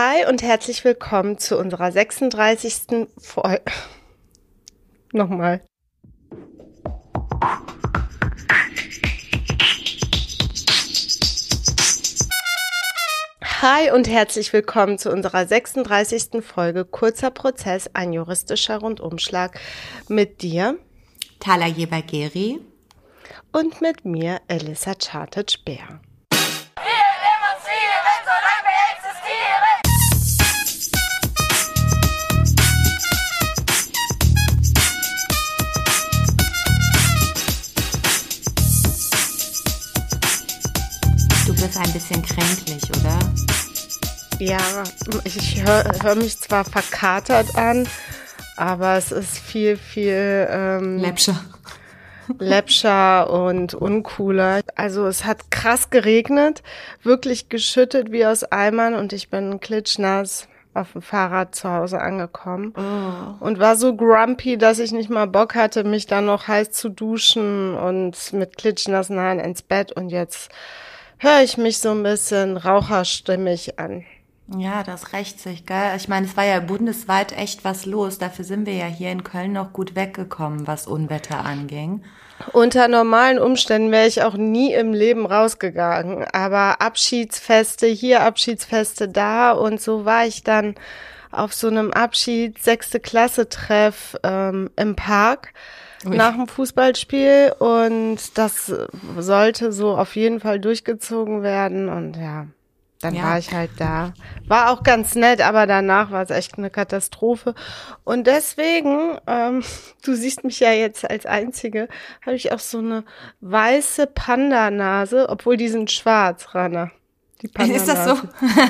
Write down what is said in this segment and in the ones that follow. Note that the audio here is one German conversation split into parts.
Hi und herzlich willkommen zu unserer 36. Folge. Nochmal. Hi und herzlich willkommen zu unserer 36. Folge Kurzer Prozess, ein juristischer Rundumschlag mit dir, Tala Jeber-Geri und mit mir, Elissa Chartage-Bär. Ein bisschen kränklich, oder? Ja, ich höre hör mich zwar verkatert an, aber es ist viel, viel ähm, läppscher. läppscher und uncooler. Also es hat krass geregnet, wirklich geschüttet wie aus Eimern und ich bin klitschnass auf dem Fahrrad zu Hause angekommen oh. und war so grumpy, dass ich nicht mal Bock hatte, mich dann noch heiß zu duschen und mit klitschnassen Haaren ins Bett und jetzt höre ich mich so ein bisschen raucherstimmig an. Ja, das rächt sich, gell? Ich meine, es war ja bundesweit echt was los. Dafür sind wir ja hier in Köln noch gut weggekommen, was Unwetter anging. Unter normalen Umständen wäre ich auch nie im Leben rausgegangen. Aber Abschiedsfeste hier, Abschiedsfeste da und so war ich dann auf so einem Abschied sechste Klasse Treff ähm, im Park Ui. nach dem Fußballspiel und das sollte so auf jeden Fall durchgezogen werden und ja, dann ja. war ich halt da. War auch ganz nett, aber danach war es echt eine Katastrophe. Und deswegen, ähm, du siehst mich ja jetzt als Einzige, habe ich auch so eine weiße Panda-Nase, obwohl die sind schwarz, Rana. Die Panda Ist das so?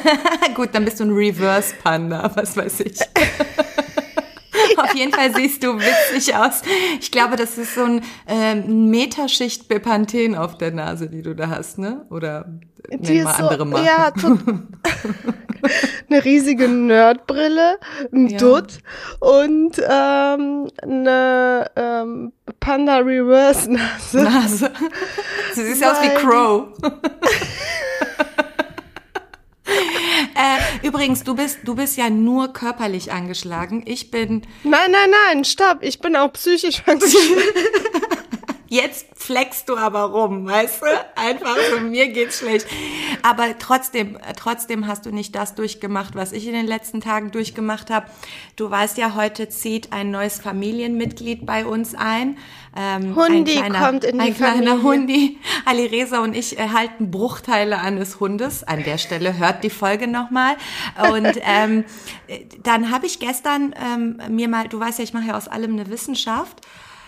Gut, dann bist du ein Reverse-Panda, was weiß ich. Auf jeden Fall siehst du witzig aus. Ich glaube, das ist so ein ähm, Meterschicht Bepanthen auf der Nase, die du da hast, ne? Oder die mal andere so, Ja, eine riesige Nerdbrille, ein ja. Dutt und ähm, eine ähm, Panda Reverse Nase. Nase. Sie sieht aus wie Crow. äh, übrigens, du bist, du bist ja nur körperlich angeschlagen. Ich bin. Nein, nein, nein, stopp. Ich bin auch psychisch angeschlagen. Jetzt flexst du aber rum, weißt du? Einfach so, mir geht's schlecht. Aber trotzdem, trotzdem hast du nicht das durchgemacht, was ich in den letzten Tagen durchgemacht habe. Du weißt ja, heute zieht ein neues Familienmitglied bei uns ein. Ähm, Hundi ein kleiner, kommt in die ein Familie. kleiner Hundi. Ali Reza und ich erhalten Bruchteile eines Hundes. An der Stelle hört die Folge nochmal. Und ähm, dann habe ich gestern ähm, mir mal, du weißt ja, ich mache ja aus allem eine Wissenschaft.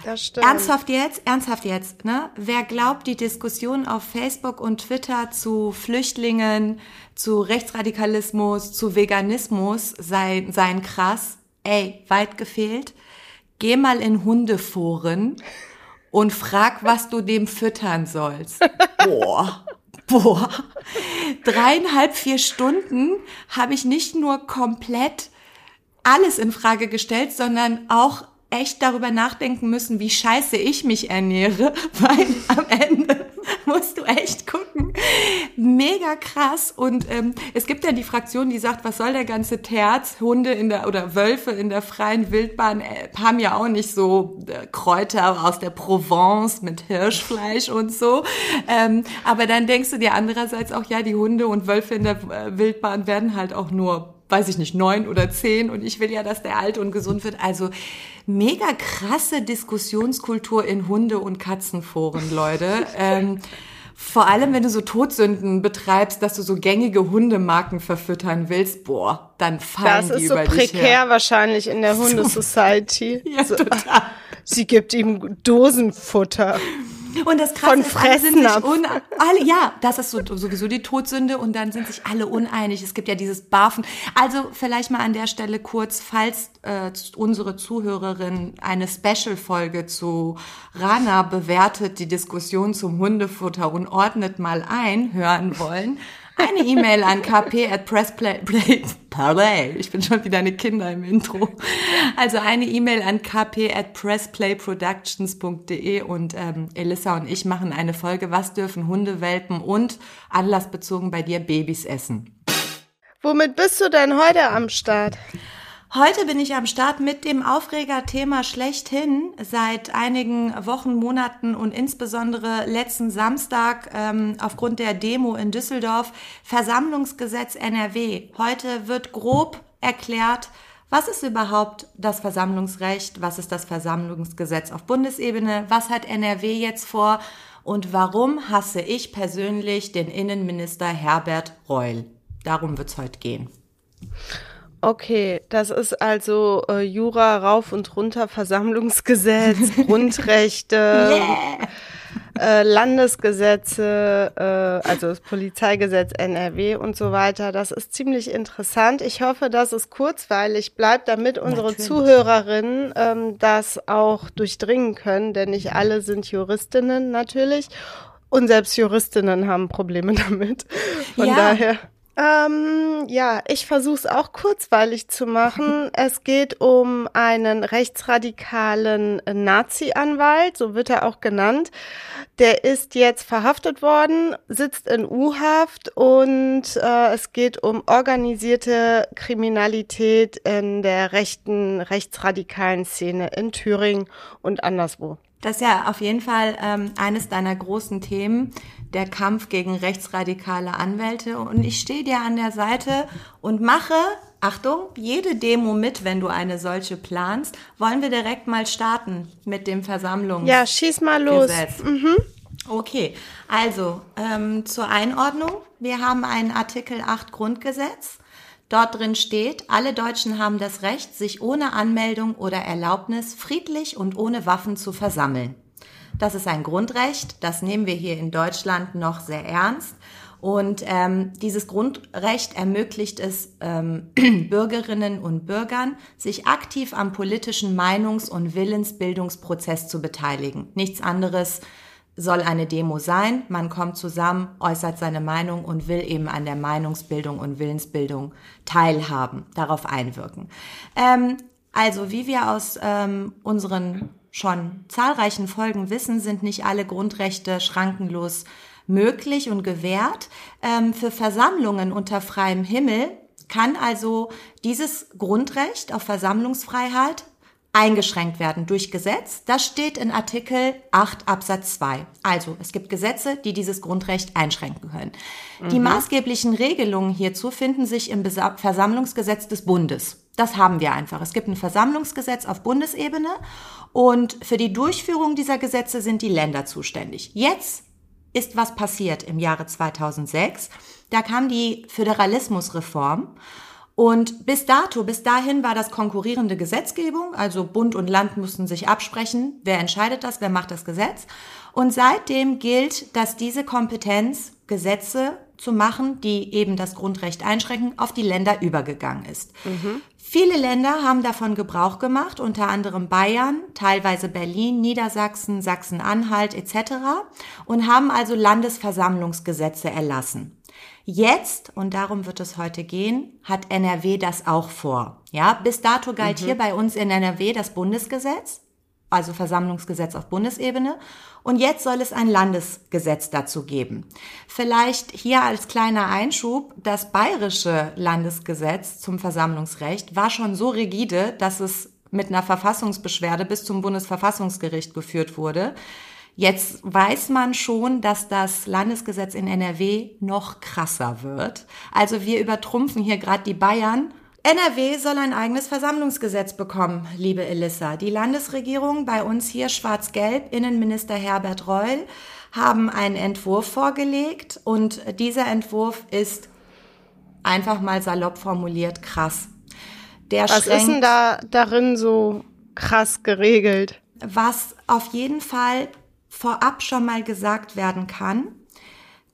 Das stimmt. Ernsthaft jetzt, ernsthaft jetzt, ne? Wer glaubt, die Diskussion auf Facebook und Twitter zu Flüchtlingen, zu Rechtsradikalismus, zu Veganismus sei, seien krass, ey, weit gefehlt. Geh mal in Hundeforen und frag, was du dem füttern sollst. Boah. Boah. Dreieinhalb, vier Stunden habe ich nicht nur komplett alles in Frage gestellt, sondern auch echt darüber nachdenken müssen, wie scheiße ich mich ernähre, weil am Ende musst du echt gucken. Mega krass. Und ähm, es gibt ja die Fraktion, die sagt, was soll der ganze Terz? Hunde in der oder Wölfe in der freien Wildbahn äh, haben ja auch nicht so äh, Kräuter aus der Provence mit Hirschfleisch und so. Ähm, aber dann denkst du dir andererseits auch, ja, die Hunde und Wölfe in der äh, Wildbahn werden halt auch nur weiß ich nicht, neun oder zehn und ich will ja, dass der alt und gesund wird. Also mega krasse Diskussionskultur in Hunde- und Katzenforen, Leute. ähm, vor allem, wenn du so Todsünden betreibst, dass du so gängige Hundemarken verfüttern willst, boah, dann fallen das die über dich Das ist so prekär wahrscheinlich in der Hundesociety. ja, so, total. Sie gibt ihm Dosenfutter. Und das Krasse ist, alle sind sich alle, ja, das ist so, sowieso die Todsünde und dann sind sich alle uneinig. Es gibt ja dieses Barfen. Also vielleicht mal an der Stelle kurz, falls äh, unsere Zuhörerin eine Special-Folge zu Rana bewertet, die Diskussion zum Hundefutter und ordnet mal ein, hören wollen, eine E-Mail an kp at pressplay. Ich bin schon wieder eine Kinder im Intro. Also eine E-Mail an kp at pressplayproductions.de und ähm, Elissa und ich machen eine Folge, was dürfen Hundewelpen und anlassbezogen bei dir Babys essen. Womit bist du denn heute am Start? Heute bin ich am Start mit dem Aufregerthema schlechthin seit einigen Wochen, Monaten und insbesondere letzten Samstag ähm, aufgrund der Demo in Düsseldorf Versammlungsgesetz NRW. Heute wird grob erklärt, was ist überhaupt das Versammlungsrecht, was ist das Versammlungsgesetz auf Bundesebene, was hat NRW jetzt vor und warum hasse ich persönlich den Innenminister Herbert Reul. Darum wird's heute gehen. Okay, das ist also äh, Jura rauf und runter, Versammlungsgesetz, Grundrechte, yeah. äh, Landesgesetze, äh, also das Polizeigesetz NRW und so weiter. Das ist ziemlich interessant. Ich hoffe, dass es kurzweilig bleibt, damit unsere Natürlich. Zuhörerinnen ähm, das auch durchdringen können, denn nicht alle sind Juristinnen natürlich. Und selbst Juristinnen haben Probleme damit. Von ja. daher. Ähm, ja, ich versuche es auch kurzweilig zu machen. Es geht um einen rechtsradikalen Nazi-Anwalt, so wird er auch genannt. Der ist jetzt verhaftet worden, sitzt in U-Haft und äh, es geht um organisierte Kriminalität in der rechten, rechtsradikalen Szene in Thüringen und anderswo. Das ist ja auf jeden Fall ähm, eines deiner großen Themen, der Kampf gegen rechtsradikale Anwälte. Und ich stehe dir an der Seite und mache, Achtung, jede Demo mit, wenn du eine solche planst. Wollen wir direkt mal starten mit dem Versammlungs Ja, schieß mal los. Mhm. Okay, also ähm, zur Einordnung. Wir haben einen Artikel 8 Grundgesetz. Dort drin steht, alle Deutschen haben das Recht, sich ohne Anmeldung oder Erlaubnis friedlich und ohne Waffen zu versammeln. Das ist ein Grundrecht, das nehmen wir hier in Deutschland noch sehr ernst. Und ähm, dieses Grundrecht ermöglicht es ähm, Bürgerinnen und Bürgern, sich aktiv am politischen Meinungs- und Willensbildungsprozess zu beteiligen. Nichts anderes soll eine Demo sein. Man kommt zusammen, äußert seine Meinung und will eben an der Meinungsbildung und Willensbildung teilhaben, darauf einwirken. Ähm, also, wie wir aus ähm, unseren schon zahlreichen Folgen wissen, sind nicht alle Grundrechte schrankenlos möglich und gewährt. Ähm, für Versammlungen unter freiem Himmel kann also dieses Grundrecht auf Versammlungsfreiheit eingeschränkt werden durch Gesetz. Das steht in Artikel 8 Absatz 2. Also es gibt Gesetze, die dieses Grundrecht einschränken können. Mhm. Die maßgeblichen Regelungen hierzu finden sich im Versammlungsgesetz des Bundes. Das haben wir einfach. Es gibt ein Versammlungsgesetz auf Bundesebene und für die Durchführung dieser Gesetze sind die Länder zuständig. Jetzt ist was passiert im Jahre 2006. Da kam die Föderalismusreform und bis dato, bis dahin war das konkurrierende Gesetzgebung, also Bund und Land mussten sich absprechen, wer entscheidet das, wer macht das Gesetz. Und seitdem gilt, dass diese Kompetenz, Gesetze zu machen, die eben das Grundrecht einschränken, auf die Länder übergegangen ist. Mhm. Viele Länder haben davon Gebrauch gemacht, unter anderem Bayern, teilweise Berlin, Niedersachsen, Sachsen-Anhalt etc. und haben also Landesversammlungsgesetze erlassen. Jetzt, und darum wird es heute gehen, hat NRW das auch vor. Ja, bis dato galt mhm. hier bei uns in NRW das Bundesgesetz, also Versammlungsgesetz auf Bundesebene. Und jetzt soll es ein Landesgesetz dazu geben. Vielleicht hier als kleiner Einschub, das bayerische Landesgesetz zum Versammlungsrecht war schon so rigide, dass es mit einer Verfassungsbeschwerde bis zum Bundesverfassungsgericht geführt wurde. Jetzt weiß man schon, dass das Landesgesetz in NRW noch krasser wird. Also wir übertrumpfen hier gerade die Bayern. NRW soll ein eigenes Versammlungsgesetz bekommen, liebe Elissa. Die Landesregierung, bei uns hier schwarz-gelb, Innenminister Herbert Reul, haben einen Entwurf vorgelegt und dieser Entwurf ist einfach mal salopp formuliert krass. Der Was ist denn da darin so krass geregelt? Was auf jeden Fall vorab schon mal gesagt werden kann,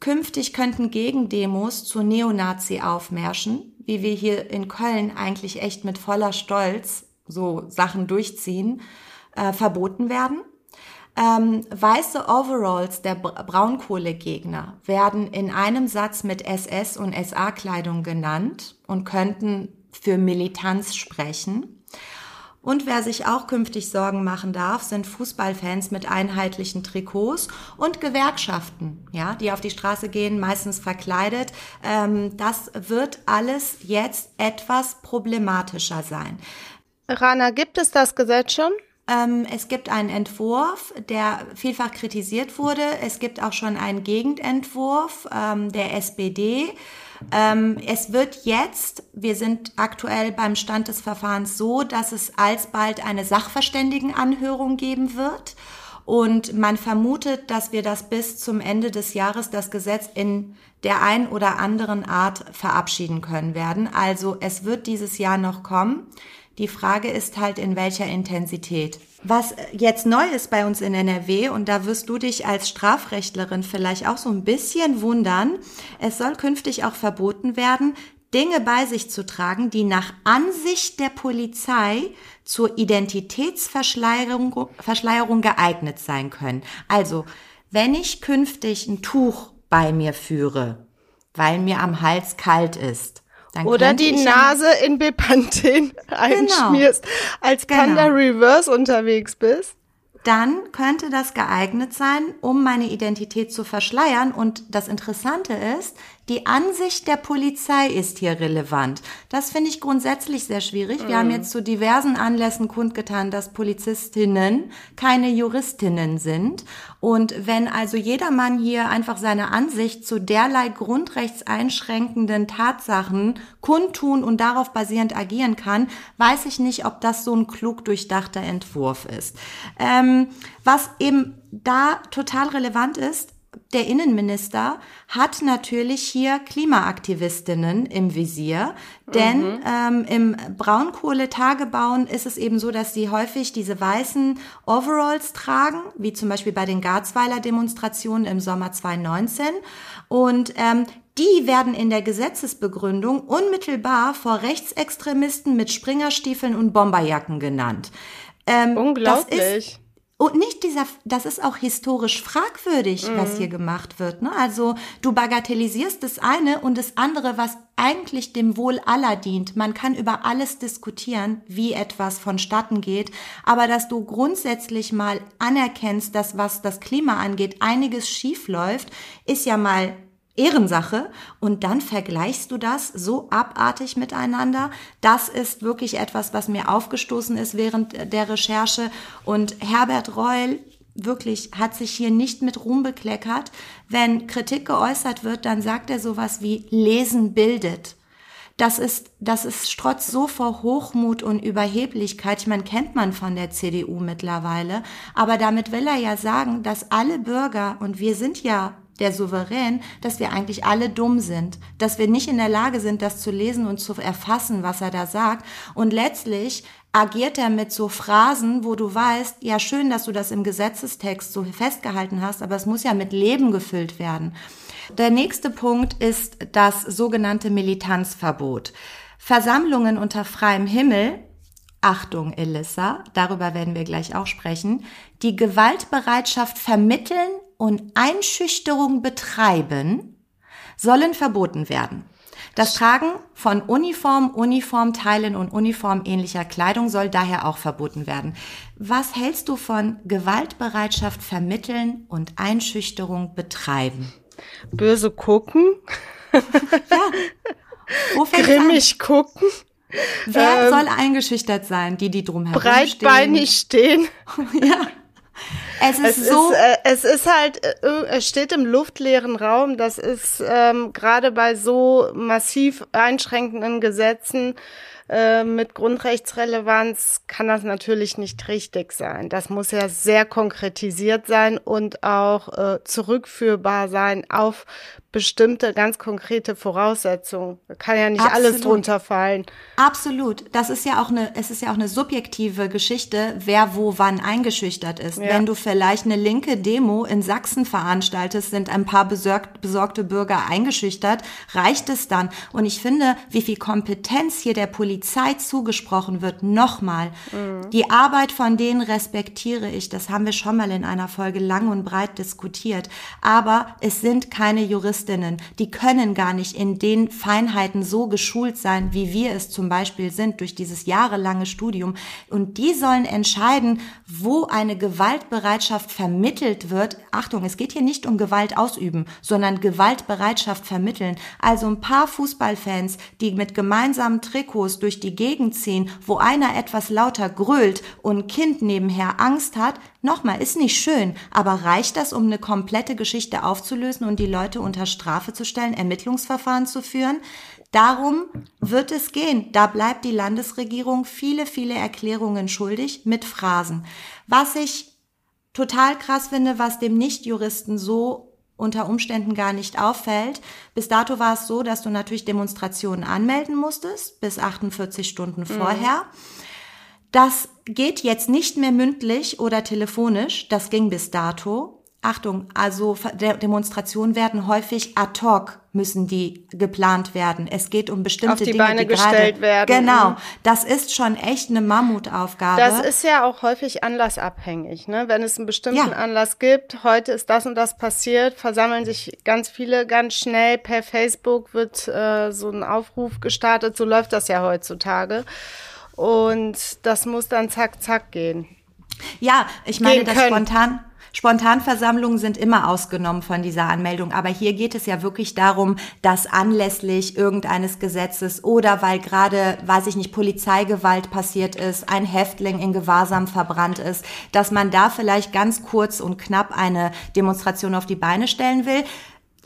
künftig könnten Gegendemos zu Neonazi-Aufmärschen, wie wir hier in Köln eigentlich echt mit voller Stolz so Sachen durchziehen, äh, verboten werden. Ähm, weiße Overalls der Braunkohlegegner werden in einem Satz mit SS und SA-Kleidung genannt und könnten für Militanz sprechen. Und wer sich auch künftig Sorgen machen darf, sind Fußballfans mit einheitlichen Trikots und Gewerkschaften, ja, die auf die Straße gehen, meistens verkleidet. Ähm, das wird alles jetzt etwas problematischer sein. Rana, gibt es das Gesetz schon? Ähm, es gibt einen Entwurf, der vielfach kritisiert wurde. Es gibt auch schon einen Gegenentwurf ähm, der SPD. Ähm, es wird jetzt, wir sind aktuell beim Stand des Verfahrens so, dass es alsbald eine Sachverständigenanhörung geben wird. Und man vermutet, dass wir das bis zum Ende des Jahres das Gesetz in der ein oder anderen Art verabschieden können werden. Also es wird dieses Jahr noch kommen. Die Frage ist halt, in welcher Intensität. Was jetzt neu ist bei uns in NRW, und da wirst du dich als Strafrechtlerin vielleicht auch so ein bisschen wundern, es soll künftig auch verboten werden, Dinge bei sich zu tragen, die nach Ansicht der Polizei zur Identitätsverschleierung Verschleierung geeignet sein können. Also, wenn ich künftig ein Tuch bei mir führe, weil mir am Hals kalt ist, dann Oder die Nase ja in Bepanthen genau. einschmierst, genau. als Panda genau. Reverse unterwegs bist dann könnte das geeignet sein, um meine Identität zu verschleiern. Und das Interessante ist, die Ansicht der Polizei ist hier relevant. Das finde ich grundsätzlich sehr schwierig. Wir mhm. haben jetzt zu diversen Anlässen kundgetan, dass Polizistinnen keine Juristinnen sind. Und wenn also jedermann hier einfach seine Ansicht zu derlei grundrechtseinschränkenden Tatsachen kundtun und darauf basierend agieren kann, weiß ich nicht, ob das so ein klug durchdachter Entwurf ist. Ähm, was eben da total relevant ist, der Innenminister hat natürlich hier Klimaaktivistinnen im Visier, denn mhm. ähm, im Braunkohletagebauen ist es eben so, dass sie häufig diese weißen Overalls tragen, wie zum Beispiel bei den Garzweiler Demonstrationen im Sommer 2019. Und ähm, die werden in der Gesetzesbegründung unmittelbar vor Rechtsextremisten mit Springerstiefeln und Bomberjacken genannt. Ähm, Unglaublich. Und nicht dieser, das ist auch historisch fragwürdig, mhm. was hier gemacht wird. Ne? Also du bagatellisierst das eine und das andere, was eigentlich dem Wohl aller dient. Man kann über alles diskutieren, wie etwas vonstatten geht, aber dass du grundsätzlich mal anerkennst, dass was das Klima angeht, einiges schief läuft, ist ja mal Ehrensache und dann vergleichst du das so abartig miteinander. Das ist wirklich etwas, was mir aufgestoßen ist während der Recherche und Herbert Reul wirklich hat sich hier nicht mit Ruhm bekleckert. Wenn Kritik geäußert wird, dann sagt er sowas wie Lesen bildet. Das ist, das ist strotzt so vor Hochmut und Überheblichkeit. Ich meine, kennt man von der CDU mittlerweile. Aber damit will er ja sagen, dass alle Bürger, und wir sind ja der Souverän, dass wir eigentlich alle dumm sind, dass wir nicht in der Lage sind, das zu lesen und zu erfassen, was er da sagt. Und letztlich agiert er mit so Phrasen, wo du weißt, ja schön, dass du das im Gesetzestext so festgehalten hast, aber es muss ja mit Leben gefüllt werden. Der nächste Punkt ist das sogenannte Militanzverbot. Versammlungen unter freiem Himmel Achtung, Elissa, darüber werden wir gleich auch sprechen, die Gewaltbereitschaft vermitteln und Einschüchterung betreiben, sollen verboten werden. Das Tragen von Uniform, Uniformteilen und uniformähnlicher Kleidung soll daher auch verboten werden. Was hältst du von Gewaltbereitschaft vermitteln und Einschüchterung betreiben? Böse gucken. ja. Wo Grimmig gucken. Wer ähm, soll eingeschüchtert sein? Die, die drumherum breitbeinig stehen. Breitbeinig stehen. ja. Es ist es so. Ist, äh, es ist halt, äh, es steht im luftleeren Raum. Das ist ähm, gerade bei so massiv einschränkenden Gesetzen äh, mit Grundrechtsrelevanz kann das natürlich nicht richtig sein. Das muss ja sehr konkretisiert sein und auch äh, zurückführbar sein auf bestimmte ganz konkrete Voraussetzungen. Da kann ja nicht Absolut. alles drunter fallen. Absolut. Das ist ja auch eine, es ist ja auch eine subjektive Geschichte, wer wo wann eingeschüchtert ist. Ja. Wenn du vielleicht eine linke Demo in Sachsen veranstaltest, sind ein paar besorgt, besorgte Bürger eingeschüchtert, reicht es dann. Und ich finde, wie viel Kompetenz hier der Polizei Polizei zugesprochen wird, nochmal, mhm. die Arbeit von denen respektiere ich. Das haben wir schon mal in einer Folge lang und breit diskutiert. Aber es sind keine Juristinnen. Die können gar nicht in den Feinheiten so geschult sein, wie wir es zum Beispiel sind durch dieses jahrelange Studium. Und die sollen entscheiden, wo eine Gewaltbereitschaft vermittelt wird. Achtung, es geht hier nicht um Gewalt ausüben, sondern Gewaltbereitschaft vermitteln. Also ein paar Fußballfans, die mit gemeinsamen Trikots durch die Gegend ziehen, wo einer etwas lauter grölt und ein Kind nebenher Angst hat, nochmal, ist nicht schön, aber reicht das, um eine komplette Geschichte aufzulösen und die Leute unter Strafe zu stellen, Ermittlungsverfahren zu führen? Darum wird es gehen. Da bleibt die Landesregierung viele, viele Erklärungen schuldig mit Phrasen. Was ich total krass finde, was dem Nichtjuristen so unter Umständen gar nicht auffällt. Bis dato war es so, dass du natürlich Demonstrationen anmelden musstest, bis 48 Stunden mhm. vorher. Das geht jetzt nicht mehr mündlich oder telefonisch, das ging bis dato. Achtung, also Demonstrationen werden häufig ad hoc müssen die geplant werden. Es geht um bestimmte Auf die Dinge, Beine die gestellt werden. Genau, mhm. das ist schon echt eine Mammutaufgabe. Das ist ja auch häufig anlassabhängig, ne? Wenn es einen bestimmten ja. Anlass gibt, heute ist das und das passiert, versammeln sich ganz viele ganz schnell per Facebook wird äh, so ein Aufruf gestartet. So läuft das ja heutzutage. Und das muss dann zack zack gehen. Ja, ich meine, das spontan Spontanversammlungen sind immer ausgenommen von dieser Anmeldung, aber hier geht es ja wirklich darum, dass anlässlich irgendeines Gesetzes oder weil gerade, weiß ich nicht, Polizeigewalt passiert ist, ein Häftling in Gewahrsam verbrannt ist, dass man da vielleicht ganz kurz und knapp eine Demonstration auf die Beine stellen will.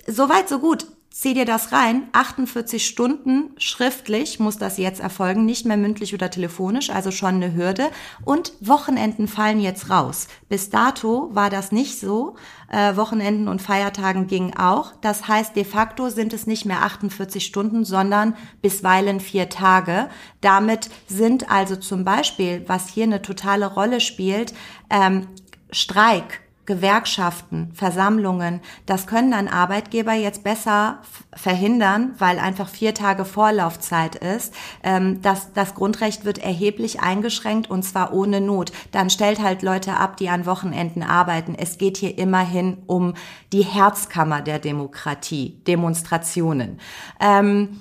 Soweit, so gut zieh dir das rein. 48 Stunden schriftlich muss das jetzt erfolgen, nicht mehr mündlich oder telefonisch, also schon eine Hürde. Und Wochenenden fallen jetzt raus. Bis dato war das nicht so. Äh, Wochenenden und Feiertagen gingen auch. Das heißt, de facto sind es nicht mehr 48 Stunden, sondern bisweilen vier Tage. Damit sind also zum Beispiel, was hier eine totale Rolle spielt, ähm, Streik Gewerkschaften, Versammlungen, das können dann Arbeitgeber jetzt besser verhindern, weil einfach vier Tage Vorlaufzeit ist. Ähm, das, das Grundrecht wird erheblich eingeschränkt und zwar ohne Not. Dann stellt halt Leute ab, die an Wochenenden arbeiten. Es geht hier immerhin um die Herzkammer der Demokratie, Demonstrationen. Ähm,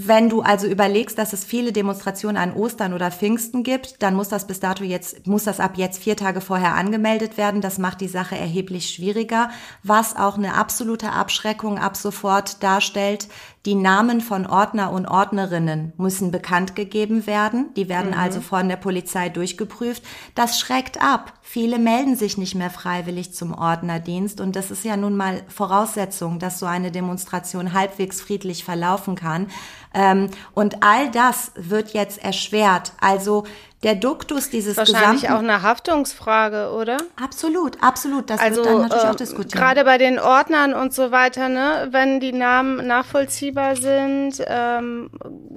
wenn du also überlegst, dass es viele Demonstrationen an Ostern oder Pfingsten gibt, dann muss das bis dato jetzt, muss das ab jetzt vier Tage vorher angemeldet werden. Das macht die Sache erheblich schwieriger, was auch eine absolute Abschreckung ab sofort darstellt. Die Namen von Ordner und Ordnerinnen müssen bekannt gegeben werden. Die werden mhm. also von der Polizei durchgeprüft. Das schreckt ab. Viele melden sich nicht mehr freiwillig zum Ordnerdienst und das ist ja nun mal Voraussetzung, dass so eine Demonstration halbwegs friedlich verlaufen kann. Ähm, und all das wird jetzt erschwert. Also der Duktus dieses Wahrscheinlich gesamten, auch eine Haftungsfrage, oder? Absolut, absolut. Das also, wird dann natürlich äh, auch diskutiert. Gerade bei den Ordnern und so weiter, ne, wenn die Namen nachvollziehbar sind, ähm,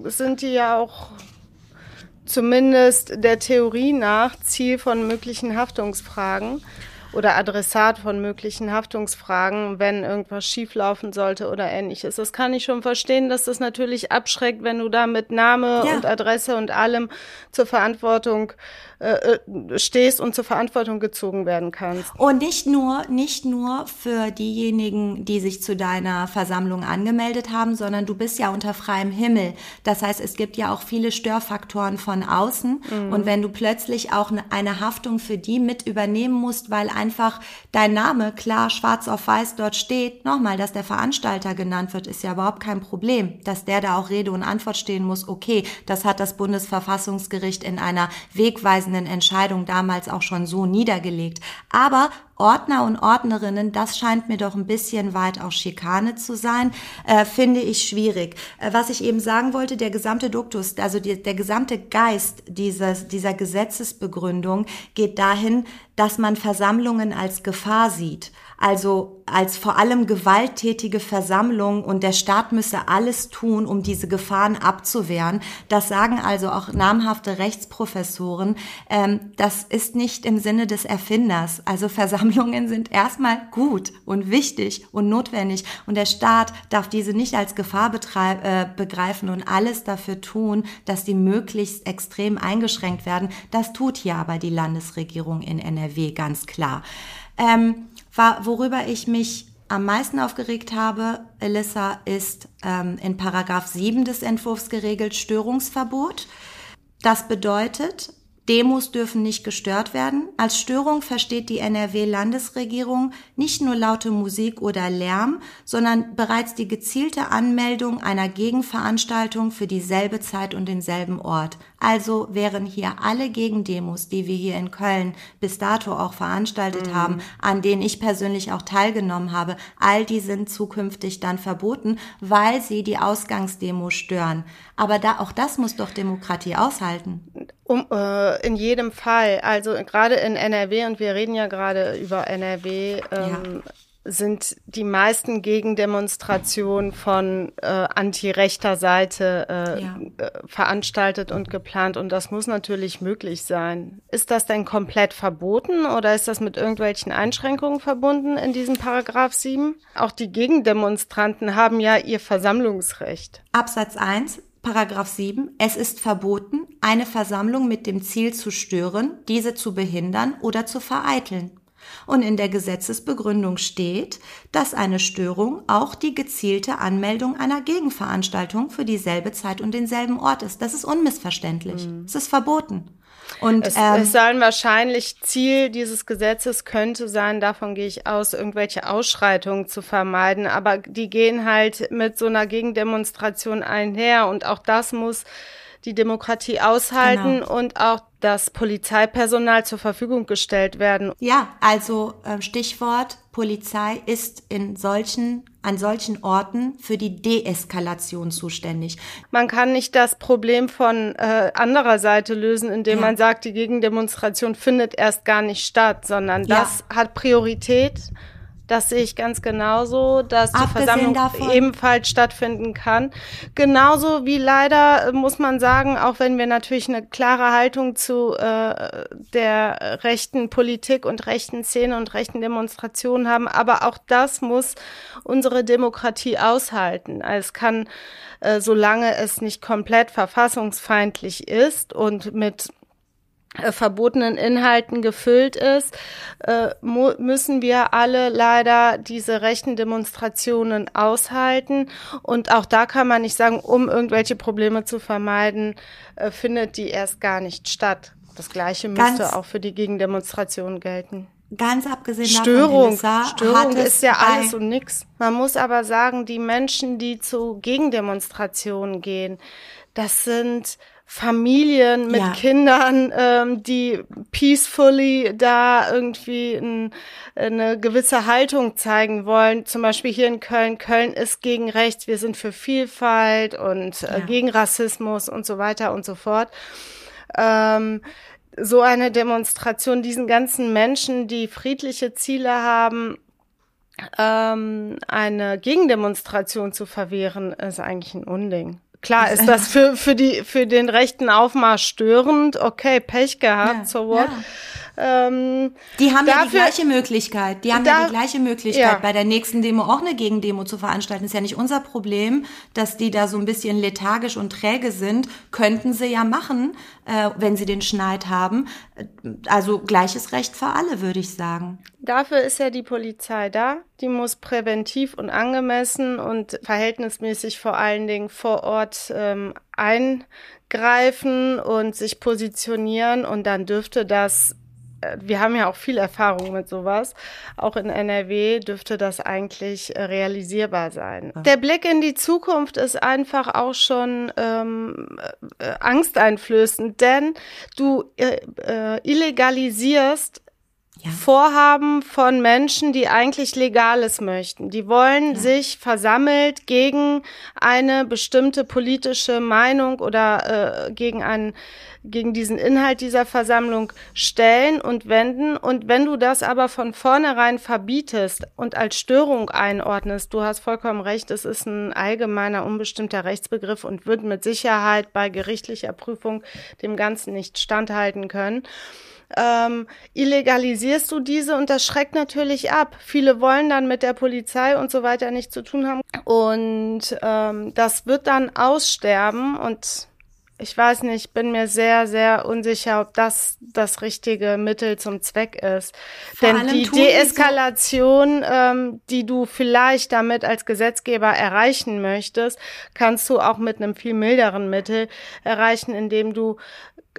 sind die ja auch zumindest der Theorie nach Ziel von möglichen Haftungsfragen oder Adressat von möglichen Haftungsfragen, wenn irgendwas schieflaufen sollte oder ähnliches. Das kann ich schon verstehen, dass das natürlich abschreckt, wenn du da mit Name ja. und Adresse und allem zur Verantwortung äh, äh, stehst und zur Verantwortung gezogen werden kannst. Und nicht nur, nicht nur für diejenigen, die sich zu deiner Versammlung angemeldet haben, sondern du bist ja unter freiem Himmel. Das heißt, es gibt ja auch viele Störfaktoren von außen. Mhm. Und wenn du plötzlich auch eine Haftung für die mit übernehmen musst, weil einfach dein Name klar schwarz auf weiß dort steht, nochmal, dass der Veranstalter genannt wird, ist ja überhaupt kein Problem. Dass der da auch Rede und Antwort stehen muss, okay, das hat das Bundesverfassungsgericht in einer wegweisenden abschließenden Entscheidung damals auch schon so niedergelegt. Aber Ordner und Ordnerinnen, das scheint mir doch ein bisschen weit auch Schikane zu sein, äh, finde ich schwierig. Äh, was ich eben sagen wollte, der gesamte Duktus, also die, der gesamte Geist dieses, dieser Gesetzesbegründung geht dahin, dass man Versammlungen als Gefahr sieht also als vor allem gewalttätige Versammlung und der Staat müsse alles tun, um diese Gefahren abzuwehren. Das sagen also auch namhafte Rechtsprofessoren. Ähm, das ist nicht im Sinne des Erfinders. Also Versammlungen Versammlungen sind erstmal gut und wichtig und notwendig und der Staat darf diese nicht als Gefahr äh, begreifen und alles dafür tun, dass die möglichst extrem eingeschränkt werden. Das tut hier aber die Landesregierung in NRW ganz klar. Ähm, worüber ich mich am meisten aufgeregt habe, Elissa, ist ähm, in Paragraph 7 des Entwurfs geregelt Störungsverbot. Das bedeutet, Demos dürfen nicht gestört werden. Als Störung versteht die NRW-Landesregierung nicht nur laute Musik oder Lärm, sondern bereits die gezielte Anmeldung einer Gegenveranstaltung für dieselbe Zeit und denselben Ort. Also wären hier alle Gegendemos, die wir hier in Köln bis dato auch veranstaltet mhm. haben, an denen ich persönlich auch teilgenommen habe, all die sind zukünftig dann verboten, weil sie die Ausgangsdemo stören. Aber da, auch das muss doch Demokratie aushalten. Um, äh, in jedem Fall. Also gerade in NRW, und wir reden ja gerade über NRW, ähm, ja. sind die meisten Gegendemonstrationen von äh, anti-rechter Seite äh, ja. Äh, veranstaltet und geplant. Und das muss natürlich möglich sein. Ist das denn komplett verboten oder ist das mit irgendwelchen Einschränkungen verbunden in diesem Paragraph 7? Auch die Gegendemonstranten haben ja ihr Versammlungsrecht. Absatz 1 Paragraph 7. Es ist verboten, eine Versammlung mit dem Ziel zu stören, diese zu behindern oder zu vereiteln. Und in der Gesetzesbegründung steht, dass eine Störung auch die gezielte Anmeldung einer Gegenveranstaltung für dieselbe Zeit und denselben Ort ist. Das ist unmissverständlich. Mhm. Es ist verboten. Und es, ähm, es sollen wahrscheinlich Ziel dieses Gesetzes könnte sein, davon gehe ich aus, irgendwelche Ausschreitungen zu vermeiden. Aber die gehen halt mit so einer Gegendemonstration einher und auch das muss die Demokratie aushalten genau. und auch das Polizeipersonal zur Verfügung gestellt werden. Ja, also äh, Stichwort Polizei ist in solchen an solchen Orten für die Deeskalation zuständig. Man kann nicht das Problem von äh, anderer Seite lösen, indem ja. man sagt, die Gegendemonstration findet erst gar nicht statt, sondern das ja. hat Priorität das sehe ich ganz genauso, dass die Versammlung davon. ebenfalls stattfinden kann. Genauso wie leider, äh, muss man sagen, auch wenn wir natürlich eine klare Haltung zu äh, der rechten Politik und rechten Szene und rechten Demonstrationen haben, aber auch das muss unsere Demokratie aushalten. Also es kann, äh, solange es nicht komplett verfassungsfeindlich ist und mit verbotenen Inhalten gefüllt ist, äh, müssen wir alle leider diese rechten Demonstrationen aushalten. Und auch da kann man nicht sagen, um irgendwelche Probleme zu vermeiden, äh, findet die erst gar nicht statt. Das Gleiche müsste Ganz auch für die Gegendemonstrationen gelten. Ganz abgesehen Störung, davon, Störung ist ja alles und nix. Man muss aber sagen, die Menschen, die zu Gegendemonstrationen gehen, das sind Familien mit ja. Kindern, ähm, die peacefully da irgendwie ein, eine gewisse Haltung zeigen wollen. Zum Beispiel hier in Köln. Köln ist gegen Rechts, wir sind für Vielfalt und äh, ja. gegen Rassismus und so weiter und so fort. Ähm, so eine Demonstration, diesen ganzen Menschen, die friedliche Ziele haben, ähm, eine Gegendemonstration zu verwehren, ist eigentlich ein Unding. Klar ist das für, für, die, für den rechten Aufmarsch störend. Okay, Pech gehabt, ja, so what. Ja. Ähm, die haben dafür, ja die gleiche Möglichkeit. Die haben da, ja die gleiche Möglichkeit, ja. bei der nächsten Demo auch eine Gegendemo zu veranstalten. Ist ja nicht unser Problem, dass die da so ein bisschen lethargisch und träge sind. Könnten sie ja machen, äh, wenn sie den Schneid haben. Also gleiches Recht für alle, würde ich sagen. Dafür ist ja die Polizei da. Die muss präventiv und angemessen und verhältnismäßig vor allen Dingen vor Ort ähm, eingreifen und sich positionieren. Und dann dürfte das wir haben ja auch viel Erfahrung mit sowas. Auch in NRW dürfte das eigentlich äh, realisierbar sein. Der Blick in die Zukunft ist einfach auch schon ähm, äh, angsteinflößend, denn du äh, äh, illegalisierst ja. Vorhaben von Menschen, die eigentlich Legales möchten. Die wollen ja. sich versammelt gegen eine bestimmte politische Meinung oder äh, gegen einen gegen diesen Inhalt dieser Versammlung stellen und wenden. Und wenn du das aber von vornherein verbietest und als Störung einordnest, du hast vollkommen recht, es ist ein allgemeiner, unbestimmter Rechtsbegriff und wird mit Sicherheit bei gerichtlicher Prüfung dem Ganzen nicht standhalten können. ähm, illegalisierst du diese und das schreckt natürlich ab. Viele wollen dann mit der Polizei und so weiter nichts zu tun haben und ähm, das wird dann aussterben und ich weiß nicht, bin mir sehr, sehr unsicher, ob das das richtige Mittel zum Zweck ist. Vor Denn die Deeskalation, ähm, die du vielleicht damit als Gesetzgeber erreichen möchtest, kannst du auch mit einem viel milderen Mittel erreichen, indem du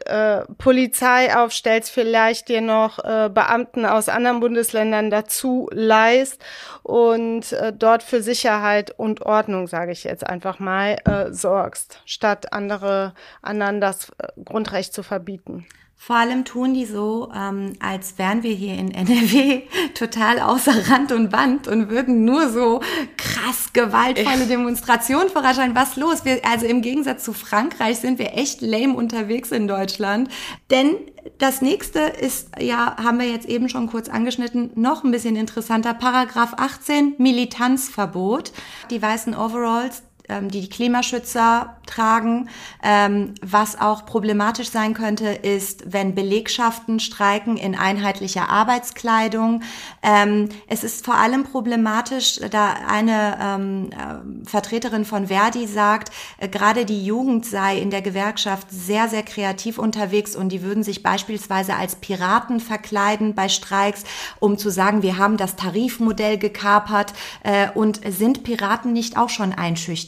äh, Polizei aufstellst, vielleicht dir noch äh, Beamten aus anderen Bundesländern dazu leist und äh, dort für Sicherheit und Ordnung, sage ich jetzt einfach mal, äh, sorgst, statt andere anderen das äh, Grundrecht zu verbieten. Vor allem tun die so, ähm, als wären wir hier in NRW total außer Rand und Band und würden nur so krass gewaltvolle Demonstrationen voranschreiten. Was los? Wir, also im Gegensatz zu Frankreich sind wir echt lame unterwegs in Deutschland. Denn das nächste ist, ja, haben wir jetzt eben schon kurz angeschnitten, noch ein bisschen interessanter. Paragraph 18, Militanzverbot. Die weißen Overalls, die die Klimaschützer tragen. Ähm, was auch problematisch sein könnte, ist, wenn Belegschaften streiken in einheitlicher Arbeitskleidung. Ähm, es ist vor allem problematisch, da eine ähm, äh, Vertreterin von Verdi sagt, äh, gerade die Jugend sei in der Gewerkschaft sehr, sehr kreativ unterwegs und die würden sich beispielsweise als Piraten verkleiden bei Streiks, um zu sagen, wir haben das Tarifmodell gekapert äh, und sind Piraten nicht auch schon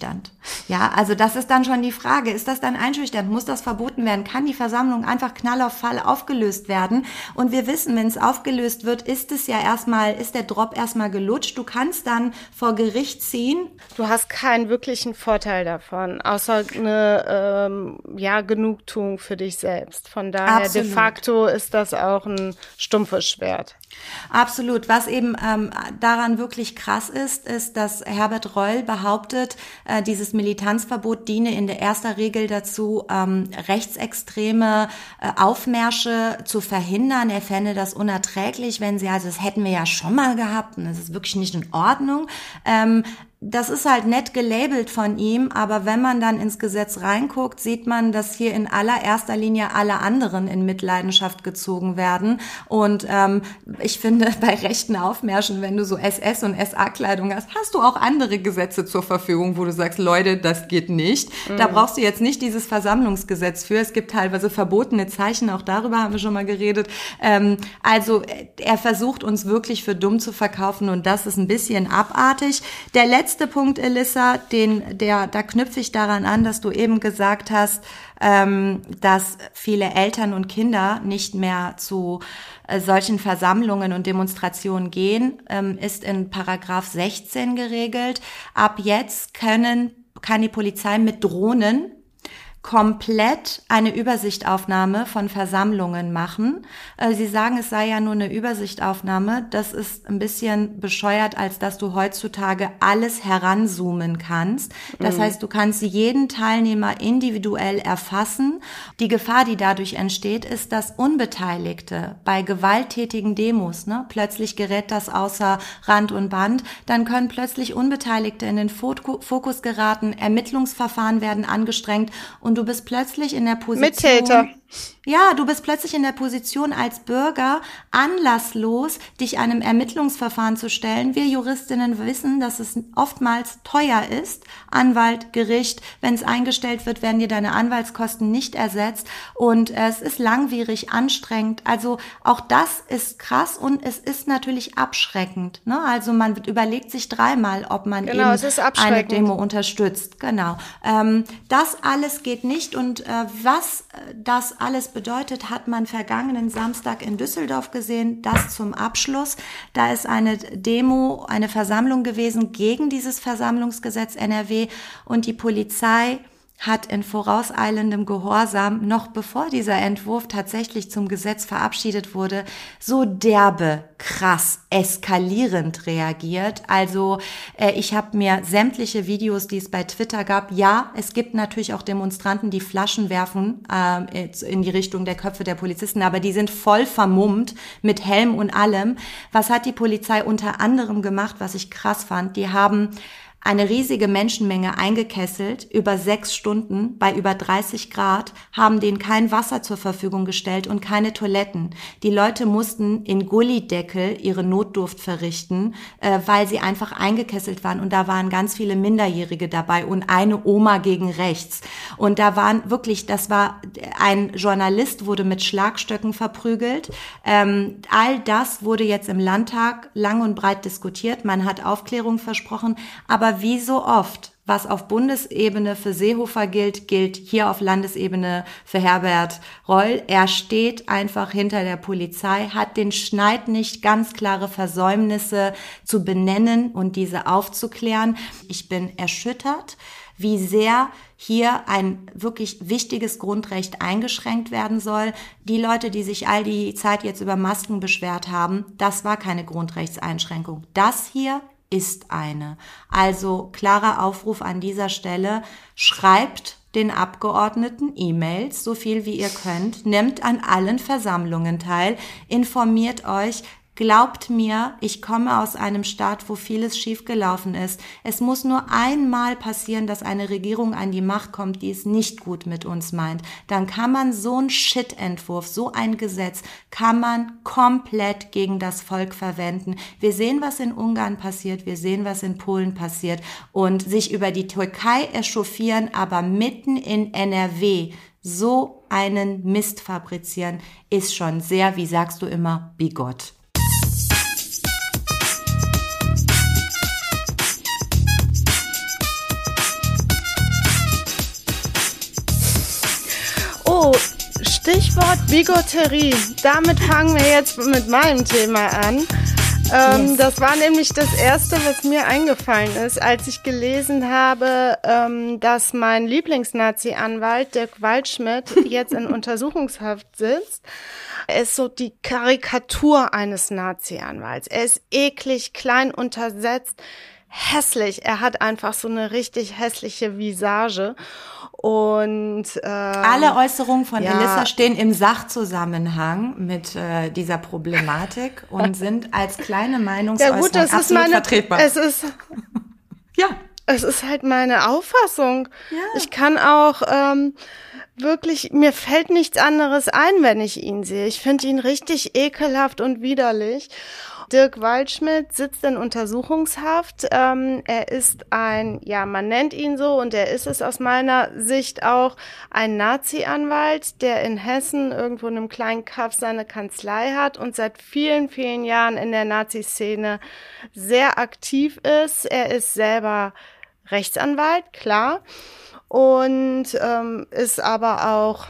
einschüchternd? Ja, also das ist dann schon die Frage, ist das dann einschüchternd? Muss das verboten werden? Kann die Versammlung einfach knall auf Fall aufgelöst werden? Und wir wissen, wenn es aufgelöst wird, ist es ja erstmal, ist der Drop erstmal gelutscht. Du kannst dann vor Gericht ziehen. Du hast keinen wirklichen Vorteil davon, außer eine ähm, ja, Genugtuung für dich selbst. Von daher Absolut. de facto ist das auch ein stumpfes Schwert. Absolut. Was eben ähm, daran wirklich krass ist, ist, dass Herbert Reul behauptet, äh, dieses Militanzverbot diene in der erster Regel dazu, ähm, rechtsextreme äh, Aufmärsche zu verhindern. Er fände das unerträglich, wenn sie, also das hätten wir ja schon mal gehabt und das ist wirklich nicht in Ordnung. Ähm, das ist halt nett gelabelt von ihm, aber wenn man dann ins Gesetz reinguckt, sieht man, dass hier in allererster Linie alle anderen in Mitleidenschaft gezogen werden. Und ähm, ich finde, bei rechten Aufmärschen, wenn du so SS- und SA-Kleidung hast, hast du auch andere Gesetze zur Verfügung, wo du sagst, Leute, das geht nicht. Mhm. Da brauchst du jetzt nicht dieses Versammlungsgesetz für. Es gibt teilweise verbotene Zeichen, auch darüber haben wir schon mal geredet. Ähm, also er versucht uns wirklich für dumm zu verkaufen und das ist ein bisschen abartig. Der letzte letzte Punkt, Elissa, den, der, da knüpfe ich daran an, dass du eben gesagt hast, ähm, dass viele Eltern und Kinder nicht mehr zu äh, solchen Versammlungen und Demonstrationen gehen, ähm, ist in Paragraph 16 geregelt. Ab jetzt können, kann die Polizei mit Drohnen komplett eine Übersichtaufnahme von Versammlungen machen. Äh, Sie sagen, es sei ja nur eine Übersichtaufnahme. Das ist ein bisschen bescheuert, als dass du heutzutage alles heranzoomen kannst. Das mhm. heißt, du kannst jeden Teilnehmer individuell erfassen. Die Gefahr, die dadurch entsteht, ist, dass Unbeteiligte bei gewalttätigen Demos, ne, plötzlich gerät das außer Rand und Band, dann können plötzlich Unbeteiligte in den Fokus geraten, Ermittlungsverfahren werden angestrengt und und du bist plötzlich in der Position. Mittäter. Ja, du bist plötzlich in der Position als Bürger anlasslos, dich einem Ermittlungsverfahren zu stellen. Wir Juristinnen wissen, dass es oftmals teuer ist. Anwalt, Gericht, wenn es eingestellt wird, werden dir deine Anwaltskosten nicht ersetzt und es ist langwierig, anstrengend. Also auch das ist krass und es ist natürlich abschreckend. Ne? Also man überlegt sich dreimal, ob man genau, eben eine Demo unterstützt. Genau. Ähm, das alles geht nicht und äh, was das alles bedeutet, hat man vergangenen Samstag in Düsseldorf gesehen. Das zum Abschluss. Da ist eine Demo, eine Versammlung gewesen gegen dieses Versammlungsgesetz NRW und die Polizei hat in vorauseilendem Gehorsam, noch bevor dieser Entwurf tatsächlich zum Gesetz verabschiedet wurde, so derbe, krass, eskalierend reagiert. Also äh, ich habe mir sämtliche Videos, die es bei Twitter gab, ja, es gibt natürlich auch Demonstranten, die Flaschen werfen äh, in die Richtung der Köpfe der Polizisten, aber die sind voll vermummt mit Helm und allem. Was hat die Polizei unter anderem gemacht, was ich krass fand? Die haben eine riesige Menschenmenge eingekesselt, über sechs Stunden bei über 30 Grad, haben denen kein Wasser zur Verfügung gestellt und keine Toiletten. Die Leute mussten in Gullideckel ihre Notdurft verrichten, äh, weil sie einfach eingekesselt waren und da waren ganz viele Minderjährige dabei und eine Oma gegen rechts. Und da waren wirklich, das war, ein Journalist wurde mit Schlagstöcken verprügelt. Ähm, all das wurde jetzt im Landtag lang und breit diskutiert. Man hat Aufklärung versprochen, aber wie so oft, was auf Bundesebene für Seehofer gilt, gilt hier auf Landesebene für Herbert Reul. Er steht einfach hinter der Polizei, hat den Schneid nicht, ganz klare Versäumnisse zu benennen und diese aufzuklären. Ich bin erschüttert, wie sehr hier ein wirklich wichtiges Grundrecht eingeschränkt werden soll. Die Leute, die sich all die Zeit jetzt über Masken beschwert haben, das war keine Grundrechtseinschränkung. Das hier ist eine. Also klarer Aufruf an dieser Stelle, schreibt den Abgeordneten E-Mails, so viel wie ihr könnt, nehmt an allen Versammlungen teil, informiert euch, Glaubt mir, ich komme aus einem Staat, wo vieles schiefgelaufen ist. Es muss nur einmal passieren, dass eine Regierung an die Macht kommt, die es nicht gut mit uns meint. Dann kann man so ein Shit-Entwurf, so ein Gesetz, kann man komplett gegen das Volk verwenden. Wir sehen, was in Ungarn passiert, wir sehen, was in Polen passiert und sich über die Türkei echauffieren, aber mitten in NRW so einen Mist fabrizieren, ist schon sehr, wie sagst du immer, Stichwort Bigotterie. Damit fangen wir jetzt mit meinem Thema an. Ähm, yes. Das war nämlich das Erste, was mir eingefallen ist, als ich gelesen habe, ähm, dass mein Lieblingsnazi-Anwalt Dirk Waldschmidt jetzt in Untersuchungshaft sitzt. Er ist so die Karikatur eines Nazi-Anwalts. Er ist eklig, klein untersetzt, hässlich. Er hat einfach so eine richtig hässliche Visage. Und ähm, alle Äußerungen von ja, Elissa stehen im Sachzusammenhang mit äh, dieser Problematik und sind als kleine Meinungsäußerung ja, gut, das absolut ist meine, vertretbar. Es ist ja, es ist halt meine Auffassung. Ja. Ich kann auch ähm, wirklich, mir fällt nichts anderes ein, wenn ich ihn sehe. Ich finde ihn richtig ekelhaft und widerlich. Dirk Waldschmidt sitzt in Untersuchungshaft. Ähm, er ist ein, ja, man nennt ihn so und er ist es aus meiner Sicht auch ein Nazi-Anwalt, der in Hessen irgendwo in einem kleinen Kaff seine Kanzlei hat und seit vielen, vielen Jahren in der Nazi-Szene sehr aktiv ist. Er ist selber Rechtsanwalt, klar, und ähm, ist aber auch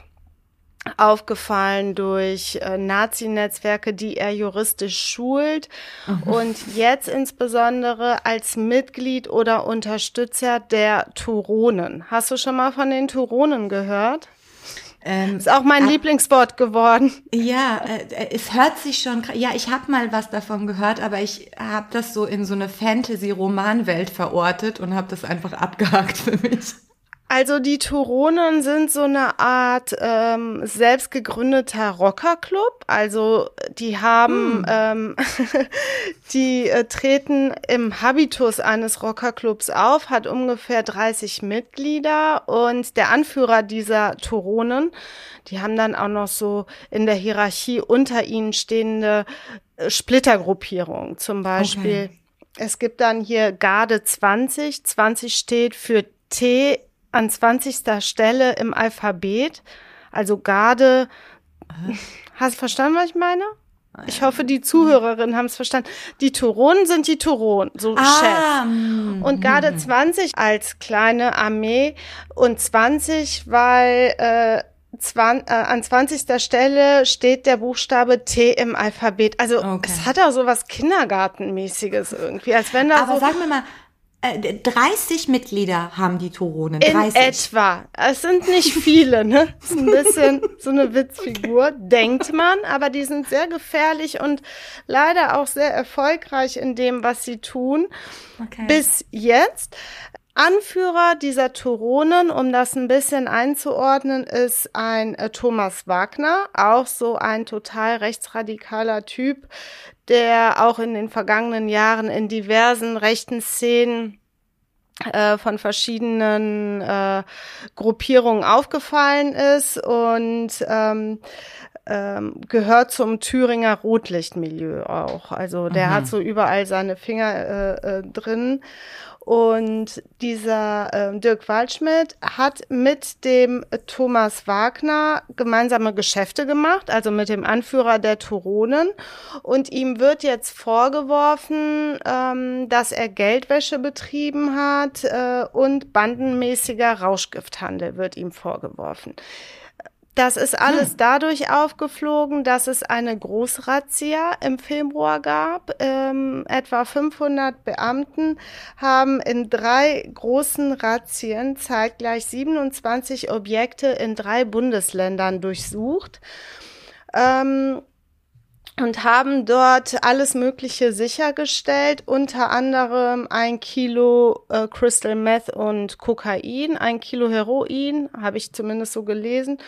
aufgefallen durch äh, Nazi-Netzwerke, die er juristisch schult mhm. und jetzt insbesondere als Mitglied oder Unterstützer der Turonen. Hast du schon mal von den Turonen gehört? Ähm, ist auch mein äh, Lieblingswort geworden. Ja, äh, es hört sich schon. Ja, ich habe mal was davon gehört, aber ich habe das so in so eine Fantasy-Romanwelt verortet und habe das einfach abgehakt für mich. Also die Turonen sind so eine Art ähm, selbst gegründeter Rockerclub. Also die haben, hm. ähm, die äh, treten im Habitus eines Rockerclubs auf, hat ungefähr 30 Mitglieder und der Anführer dieser Turonen, die haben dann auch noch so in der Hierarchie unter ihnen stehende äh, Splittergruppierungen. Zum Beispiel, okay. es gibt dann hier Garde 20. 20 steht für T an 20. Stelle im Alphabet. Also Garde. Hast du verstanden, was ich meine? Ich hoffe, die Zuhörerinnen haben es verstanden. Die Turonen sind die Turonen, so ah, Chef. Mm, und Garde 20 mm. als kleine Armee und 20, weil äh, zwan, äh, an 20. Stelle steht der Buchstabe T im Alphabet. Also okay. es hat auch so was Kindergartenmäßiges irgendwie, als wenn da Aber so sag mir mal, 30 äh, Mitglieder haben die Turonen. 30. In etwa. Es sind nicht viele, ne? Das ist ein bisschen so eine Witzfigur, denkt man, aber die sind sehr gefährlich und leider auch sehr erfolgreich in dem, was sie tun. Okay. Bis jetzt. Anführer dieser Turonen, um das ein bisschen einzuordnen, ist ein äh, Thomas Wagner, auch so ein total rechtsradikaler Typ, der auch in den vergangenen Jahren in diversen rechten Szenen äh, von verschiedenen äh, Gruppierungen aufgefallen ist und ähm, ähm, gehört zum Thüringer Rotlichtmilieu auch. Also der mhm. hat so überall seine Finger äh, äh, drin. Und dieser äh, Dirk Waldschmidt hat mit dem Thomas Wagner gemeinsame Geschäfte gemacht, also mit dem Anführer der Turonen. Und ihm wird jetzt vorgeworfen, ähm, dass er Geldwäsche betrieben hat äh, und bandenmäßiger Rauschgifthandel wird ihm vorgeworfen. Das ist alles hm. dadurch aufgeflogen, dass es eine Großrazzia im Februar gab. Ähm, etwa 500 Beamten haben in drei großen Razzien zeitgleich 27 Objekte in drei Bundesländern durchsucht. Ähm, und haben dort alles Mögliche sichergestellt, unter anderem ein Kilo äh, Crystal Meth und Kokain, ein Kilo Heroin, habe ich zumindest so gelesen,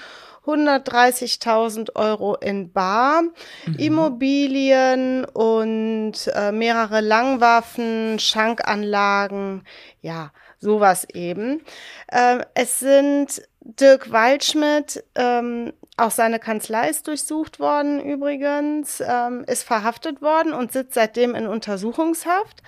130.000 Euro in Bar, mhm. Immobilien und äh, mehrere Langwaffen, Schankanlagen, ja, sowas eben. Ähm, es sind Dirk Waldschmidt, ähm, auch seine Kanzlei ist durchsucht worden übrigens, ähm, ist verhaftet worden und sitzt seitdem in Untersuchungshaft.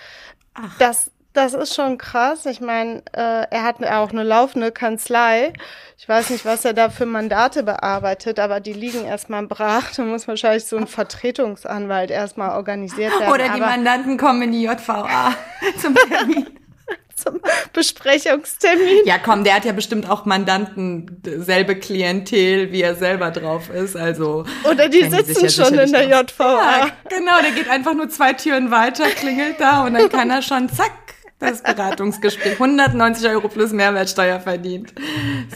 Ach. Das das ist schon krass. Ich meine, äh, er hat auch eine laufende Kanzlei. Ich weiß nicht, was er da für Mandate bearbeitet, aber die liegen erstmal brach. Da muss wahrscheinlich so ein Vertretungsanwalt erstmal organisiert werden. Oder die aber Mandanten kommen in die JVA zum Termin. zum Besprechungstermin. Ja, komm, der hat ja bestimmt auch Mandanten, selbe Klientel, wie er selber drauf ist. Also oder die sitzen ja schon in der JVA. Ja, genau, der geht einfach nur zwei Türen weiter, klingelt da und dann kann er schon zack das Beratungsgespräch. 190 Euro plus Mehrwertsteuer verdient.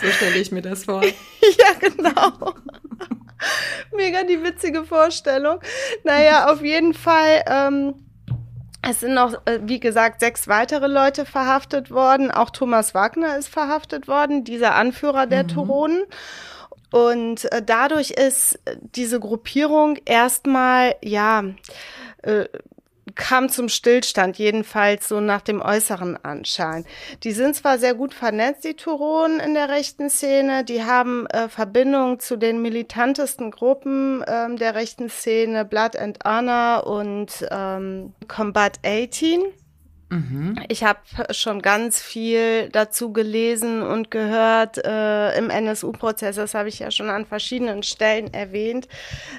So stelle ich mir das vor. ja, genau. Mega die witzige Vorstellung. Naja, auf jeden Fall. Ähm, es sind noch, äh, wie gesagt, sechs weitere Leute verhaftet worden. Auch Thomas Wagner ist verhaftet worden, dieser Anführer der mhm. Turonen. Und äh, dadurch ist diese Gruppierung erstmal, ja, äh, kam zum Stillstand, jedenfalls so nach dem äußeren Anschein. Die sind zwar sehr gut vernetzt, die Turonen in der rechten Szene, die haben äh, Verbindung zu den militantesten Gruppen ähm, der rechten Szene, Blood and Honor und ähm, Combat 18. Mhm. Ich habe schon ganz viel dazu gelesen und gehört äh, im NSU-Prozess, das habe ich ja schon an verschiedenen Stellen erwähnt,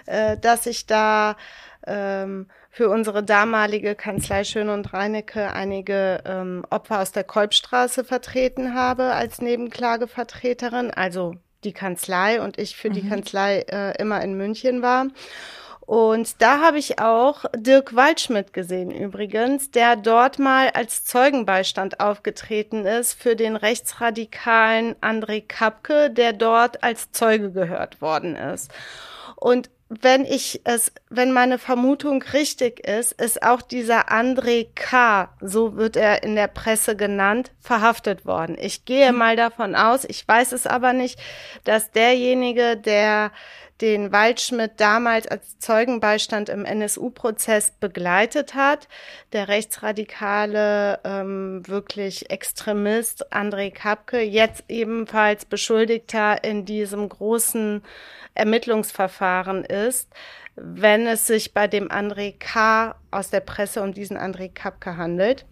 äh, dass ich da ähm, für unsere damalige Kanzlei Schön und Reinecke einige ähm, Opfer aus der Kolbstraße vertreten habe als Nebenklagevertreterin, also die Kanzlei und ich für mhm. die Kanzlei äh, immer in München war. Und da habe ich auch Dirk Waldschmidt gesehen übrigens, der dort mal als Zeugenbeistand aufgetreten ist für den rechtsradikalen André Kapke, der dort als Zeuge gehört worden ist. Und wenn ich es, wenn meine Vermutung richtig ist, ist auch dieser André K., so wird er in der Presse genannt, verhaftet worden. Ich gehe mhm. mal davon aus, ich weiß es aber nicht, dass derjenige, der den Waldschmidt damals als Zeugenbeistand im NSU-Prozess begleitet hat, der rechtsradikale, ähm, wirklich Extremist André Kapke, jetzt ebenfalls Beschuldigter in diesem großen Ermittlungsverfahren ist, wenn es sich bei dem André K. aus der Presse um diesen André Kapke handelt.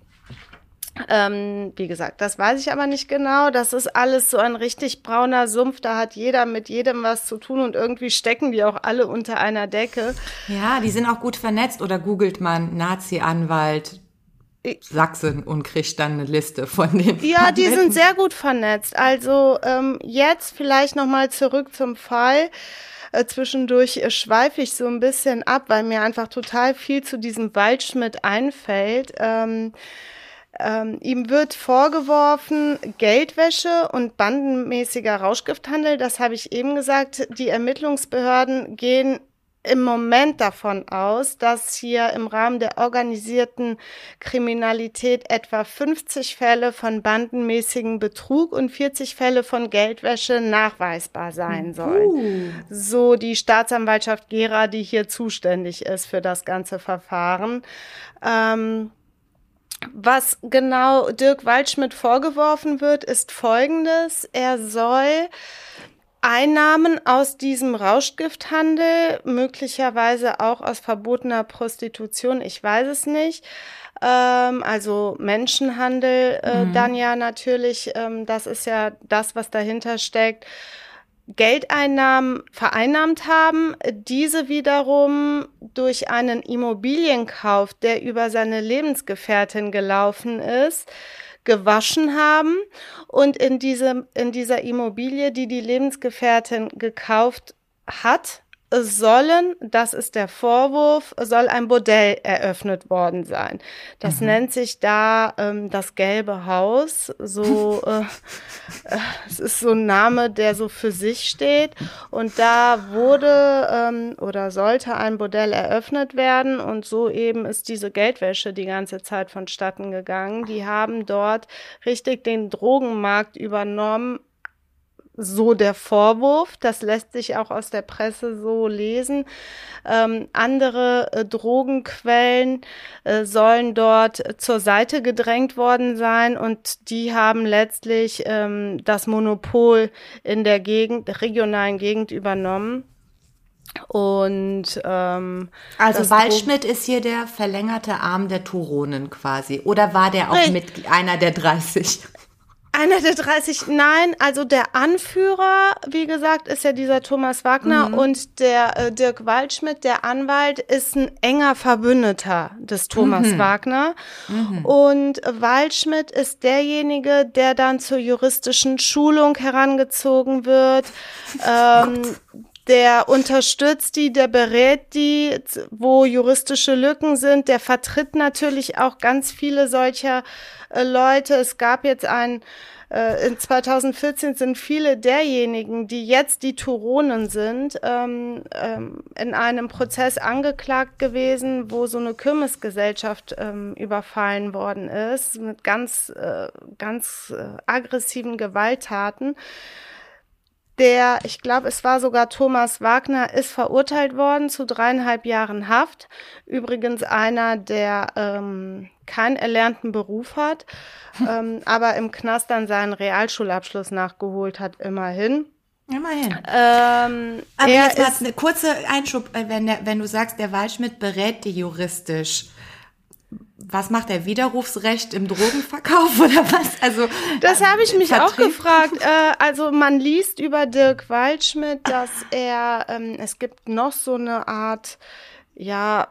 Ähm, wie gesagt, das weiß ich aber nicht genau. Das ist alles so ein richtig brauner Sumpf. Da hat jeder mit jedem was zu tun und irgendwie stecken die auch alle unter einer Decke. Ja, die sind auch gut vernetzt. Oder googelt man Nazi-Anwalt Sachsen und kriegt dann eine Liste von den. Ja, die sind sehr gut vernetzt. Also ähm, jetzt vielleicht noch mal zurück zum Fall. Äh, zwischendurch äh, schweife ich so ein bisschen ab, weil mir einfach total viel zu diesem Waldschmidt einfällt. Ähm, ähm, ihm wird vorgeworfen Geldwäsche und bandenmäßiger Rauschgifthandel. Das habe ich eben gesagt. Die Ermittlungsbehörden gehen im Moment davon aus, dass hier im Rahmen der organisierten Kriminalität etwa 50 Fälle von bandenmäßigen Betrug und 40 Fälle von Geldwäsche nachweisbar sein sollen. Uh. So die Staatsanwaltschaft Gera, die hier zuständig ist für das ganze Verfahren. Ähm, Was genau Dirk Waldschmidt vorgeworfen wird, ist Folgendes. Er soll Einnahmen aus diesem Rauschgifthandel, möglicherweise auch aus verbotener Prostitution, ich weiß es nicht, ähm, also Menschenhandel äh, mhm. dann ja natürlich, ähm, das ist ja das, was dahinter steckt, Geldeinnahmen vereinnahmt haben, diese wiederum durch einen Immobilienkauf, der über seine Lebensgefährtin gelaufen ist, gewaschen haben und in, diese, in dieser Immobilie, die die Lebensgefährtin gekauft hat, sollen, das ist der Vorwurf, soll ein Bordell eröffnet worden sein. Das mhm. nennt sich da ähm, das Gelbe Haus. So, äh, äh, es ist so ein Name, der so für sich steht. Und da wurde ähm, oder sollte ein Bordell eröffnet werden. Und so eben ist diese Geldwäsche die ganze Zeit vonstatten gegangen. Die haben dort richtig den Drogenmarkt übernommen so der Vorwurf. Das lässt sich auch aus der Presse so lesen. Ähm, andere äh, Drogenquellen äh, sollen dort zur Seite gedrängt worden sein und die haben letztlich ähm, das Monopol in der Gegend, regionalen Gegend übernommen. Und ähm, also Waldschmidt ist hier der verlängerte Arm der Turonen quasi. Oder war der auch mit einer der 30? Einer der 30, nein, also der Anführer, wie gesagt, ist ja dieser Thomas Wagner mhm. und der äh, Dirk Waldschmidt, der Anwalt, ist ein enger Verbündeter des Thomas mhm. Wagner. Mhm. Und Waldschmidt ist derjenige, der dann zur juristischen Schulung herangezogen wird. Ähm, der unterstützt die, der berät die, wo juristische Lücken sind, der vertritt natürlich auch ganz viele solcher äh, Leute. Es gab jetzt ein äh, in 2014 sind viele derjenigen, die jetzt die Turonen sind, ähm, ähm, in einem Prozess angeklagt gewesen, wo so eine Kirmesgesellschaft ähm, überfallen worden ist mit ganz, äh, ganz äh, aggressiven Gewalttaten. Der, ich glaube, es war sogar Thomas Wagner, ist verurteilt worden zu dreieinhalb Jahren Haft. Übrigens einer, der ähm, keinen erlernten Beruf hat, ähm, aber im Knast dann seinen Realschulabschluss nachgeholt hat, immerhin. Immerhin. Ähm, aber jetzt mal eine kurze Einschub, äh, wenn, der, wenn du sagst, der Waldschmidt berät die juristisch was macht er? Widerrufsrecht im Drogenverkauf oder was? Also das habe ich mich Vertrieb. auch gefragt. Äh, also man liest über Dirk Waldschmidt, dass er ähm, es gibt noch so eine Art ja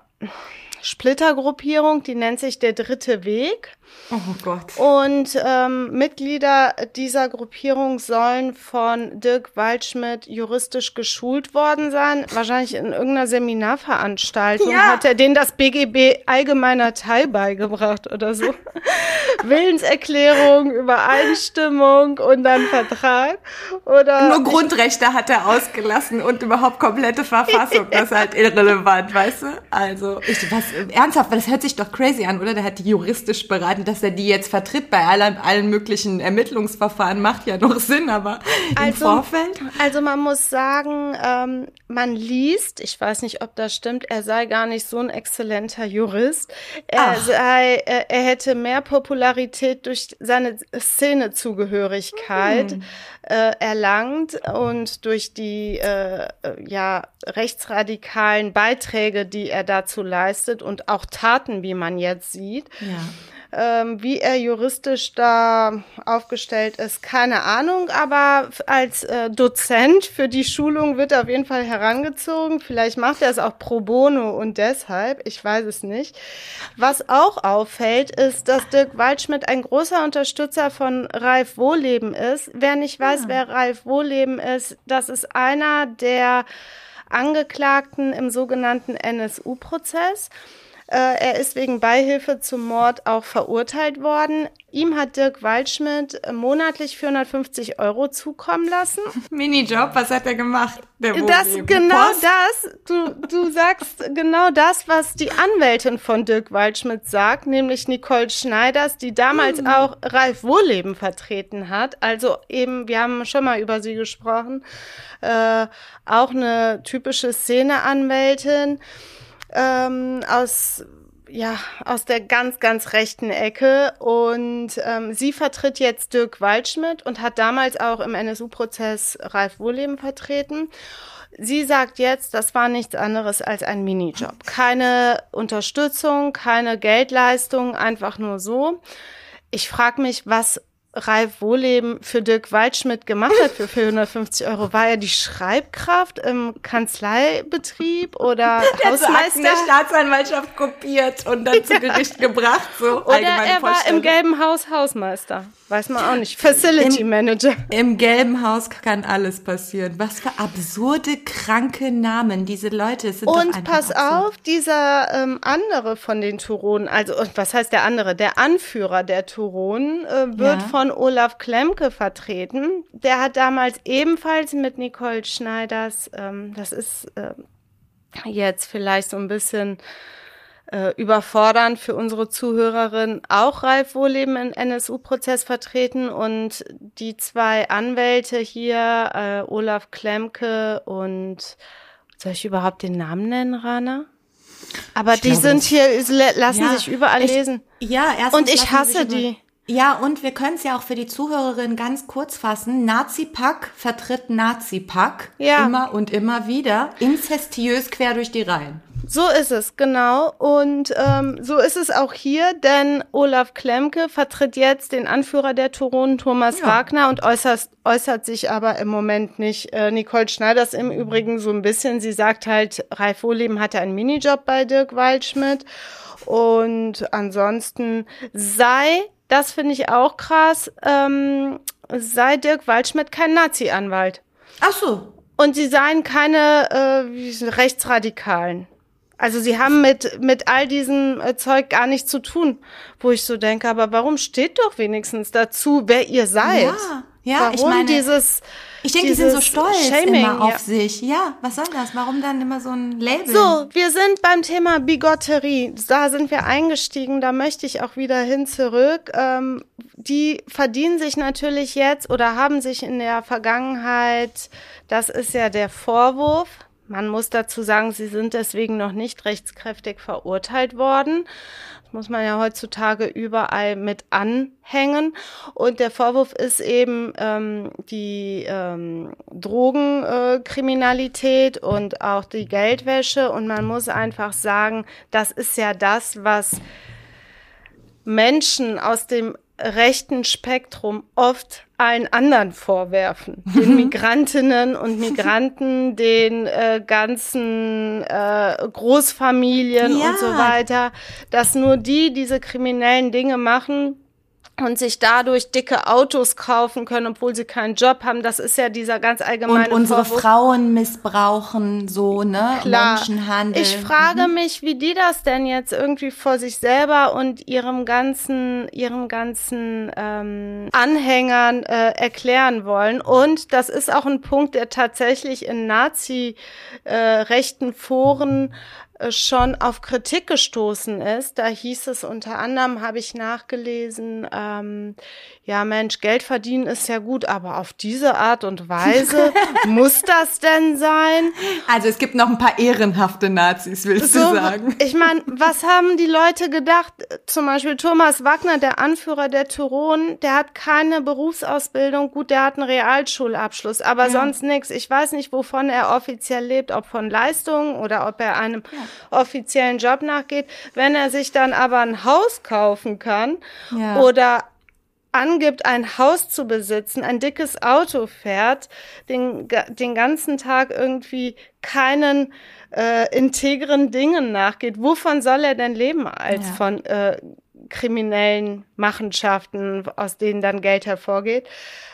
Splittergruppierung, die nennt sich der Dritte Weg. Oh Gott. Und ähm, Mitglieder dieser Gruppierung sollen von Dirk Waldschmidt juristisch geschult worden sein. Wahrscheinlich in irgendeiner Seminarveranstaltung ja. hat er denen das BGB allgemeiner Teil beigebracht oder so. Willenserklärung, Übereinstimmung und dann Vertrag. Oder Nur Grundrechte hat er ausgelassen und überhaupt komplette Verfassung. Das ist halt irrelevant, weißt du? Also, ich, was, ernsthaft, das hört sich doch crazy an, oder? Der hat die juristisch beraten dass er die jetzt vertritt bei allen, allen möglichen Ermittlungsverfahren, macht ja noch Sinn, aber im also, Vorfeld? Also man muss sagen, ähm, man liest, ich weiß nicht, ob das stimmt, er sei gar nicht so ein exzellenter Jurist. Er, sei, er, er hätte mehr Popularität durch seine Szenezugehörigkeit hm. äh, erlangt und durch die äh, ja, rechtsradikalen Beiträge, die er dazu leistet und auch Taten, wie man jetzt sieht. Ja. Ähm, wie er juristisch da aufgestellt ist, keine Ahnung, aber als äh, Dozent für die Schulung wird er auf jeden Fall herangezogen. Vielleicht macht er es auch pro bono und deshalb, ich weiß es nicht. Was auch auffällt, ist, dass Dirk Waldschmidt ein großer Unterstützer von Ralf Wohleben ist. Wer nicht weiß, ja. Ah. wer Ralf Wohleben ist, das ist einer der Angeklagten im sogenannten NSU-Prozess. Äh, er ist wegen Beihilfe zum Mord auch verurteilt worden. Ihm hat Dirk Waldschmidt monatlich 450 Euro zukommen lassen. Minijob, was hat er gemacht? Der das, genau Post? das, du, du sagst genau das, was die Anwältin von Dirk Waldschmidt sagt, nämlich Nicole Schneiders, die damals mhm. auch Ralf Wohleben vertreten hat. Also eben, wir haben schon mal über sie gesprochen, äh, auch eine typische Szeneanwältin ähm, aus ja, aus der ganz, ganz rechten Ecke. Und ähm, sie vertritt jetzt Dirk Waldschmidt und hat damals auch im NSU-Prozess Ralf Wohleben vertreten. Sie sagt jetzt, das war nichts anderes als ein Minijob. Keine Unterstützung, keine Geldleistung, einfach nur so. Ich frage mich, was Ralf Wohleben für Dirk Waldschmidt gemacht hat für 450 Euro. War er die Schreibkraft im Kanzleibetrieb oder der Hausmeister? der Staatsanwaltschaft kopiert und dann zu Gericht gebracht. So oder er war im gelben Haus Hausmeister. Weiß man auch nicht. Facility Im, Manager. Im gelben Haus kann alles passieren. Was für absurde, kranke Namen. Diese Leute sind Und pass absurd. auf, dieser ähm, andere von den Turonen, also was heißt der andere? Der Anführer der Turonen äh, wird Ja. von Olaf Klemke vertreten. Der hat damals ebenfalls mit Nicole Schneiders, ähm, das ist äh, jetzt vielleicht so ein bisschen äh, überfordernd für unsere Zuhörerin, auch Ralf Wohleben im NSU-Prozess vertreten und die zwei Anwälte hier, äh, Olaf Klemke und soll ich überhaupt den Namen nennen, Rana? Aber Ich die glaube, sind hier, lassen Ja, sich überall ich- lesen. Ja, erstens Und ich hasse die. Ja, und wir können es ja auch für die Zuhörerin ganz kurz fassen. Nazi-Pack vertritt Nazi-Pack. Ja. Immer und immer wieder. Inzestiös quer durch die Reihen. So ist es, genau. Und ähm, so ist es auch hier, denn Olaf Klemke vertritt jetzt den Anführer der Turonen, Thomas Ja. Wagner, und äußert, äußert sich aber im Moment nicht. Äh, Nicole Schneiders im Übrigen so ein bisschen. Sie sagt halt, Ralf Wohleben hatte einen Minijob bei Dirk Waldschmidt. Und ansonsten sei, das finde ich auch krass, ähm, sei Dirk Waldschmidt kein Nazi-Anwalt. Ach so. Und sie seien keine äh, Rechtsradikalen. Also sie haben mit, mit all diesem äh, Zeug gar nichts zu tun, wo ich so denke, aber warum steht doch wenigstens dazu, wer ihr seid? Ja, ja, warum ich meine, dieses Ich denke, die sind so stolz Shaming, immer auf ja. sich. Ja, was soll das? Warum dann immer so ein Label? So, wir sind beim Thema Bigotterie. Da sind wir eingestiegen. Da möchte ich auch wieder hin zurück. Ähm, die verdienen sich natürlich jetzt oder haben sich in der Vergangenheit, das ist ja der Vorwurf. Man muss dazu sagen, sie sind deswegen noch nicht rechtskräftig verurteilt worden. Muss man ja heutzutage überall mit anhängen. Und der Vorwurf ist eben ähm, die ähm, Drogenkriminalität äh, und auch die Geldwäsche. Und man muss einfach sagen, das ist ja das, was Menschen aus dem rechten Spektrum oft allen anderen vorwerfen. Den Migrantinnen und Migranten, den äh, ganzen äh, Großfamilien Ja. und so weiter, dass nur die diese kriminellen Dinge machen und sich dadurch dicke Autos kaufen können, obwohl sie keinen Job haben. Das ist ja dieser ganz allgemeine Und unsere Vorwurf. Frauen missbrauchen so, ne? Klar. Menschenhandel. Ich frage mich, wie die das denn jetzt irgendwie vor sich selber und ihrem ganzen, ihrem ganzen ähm, Anhängern äh, erklären wollen. Und das ist auch ein Punkt, der tatsächlich in Nazi-rechten Foren äh, schon auf Kritik gestoßen ist. Da hieß es unter anderem, habe ich nachgelesen, ähm, ja Mensch, Geld verdienen ist ja gut, aber auf diese Art und Weise muss das denn sein? Also es gibt noch ein paar ehrenhafte Nazis, willst du sagen? Ich meine, was haben die Leute gedacht? Zum Beispiel Thomas Wagner, der Anführer der Turonen, der hat keine Berufsausbildung. Gut, der hat einen Realschulabschluss, aber sonst nichts. Ich weiß nicht, wovon er offiziell lebt, ob von Leistungen oder ob er einem offiziellen Job nachgeht. Wenn er sich dann aber ein Haus kaufen kann Ja. oder angibt, ein Haus zu besitzen, ein dickes Auto fährt, den, den ganzen Tag irgendwie keinen äh, integren Dingen nachgeht, wovon soll er denn leben als Ja. von äh, kriminellen Machenschaften, aus denen dann Geld hervorgeht?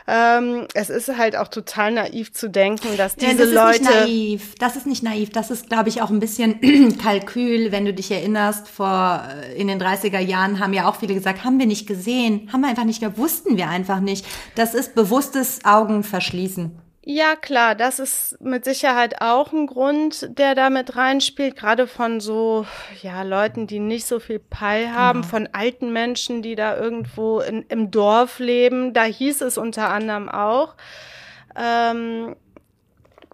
Ähm, es ist halt auch total naiv zu denken, dass Ja, diese das ist Leute nicht naiv. Das ist nicht naiv. Das ist, glaube ich, auch ein bisschen Kalkül. Wenn du dich erinnerst, vor äh, in den 30er Jahren haben ja auch viele gesagt, haben wir nicht gesehen, haben wir einfach nicht wussten wir einfach nicht. Das ist bewusstes Augenverschließen. Ja, klar, das ist mit Sicherheit auch ein Grund, der da mit reinspielt, gerade von so, ja, Leuten, die nicht so viel Peil haben, von alten Menschen, die da irgendwo in, im Dorf leben. Da hieß es unter anderem auch. Ähm,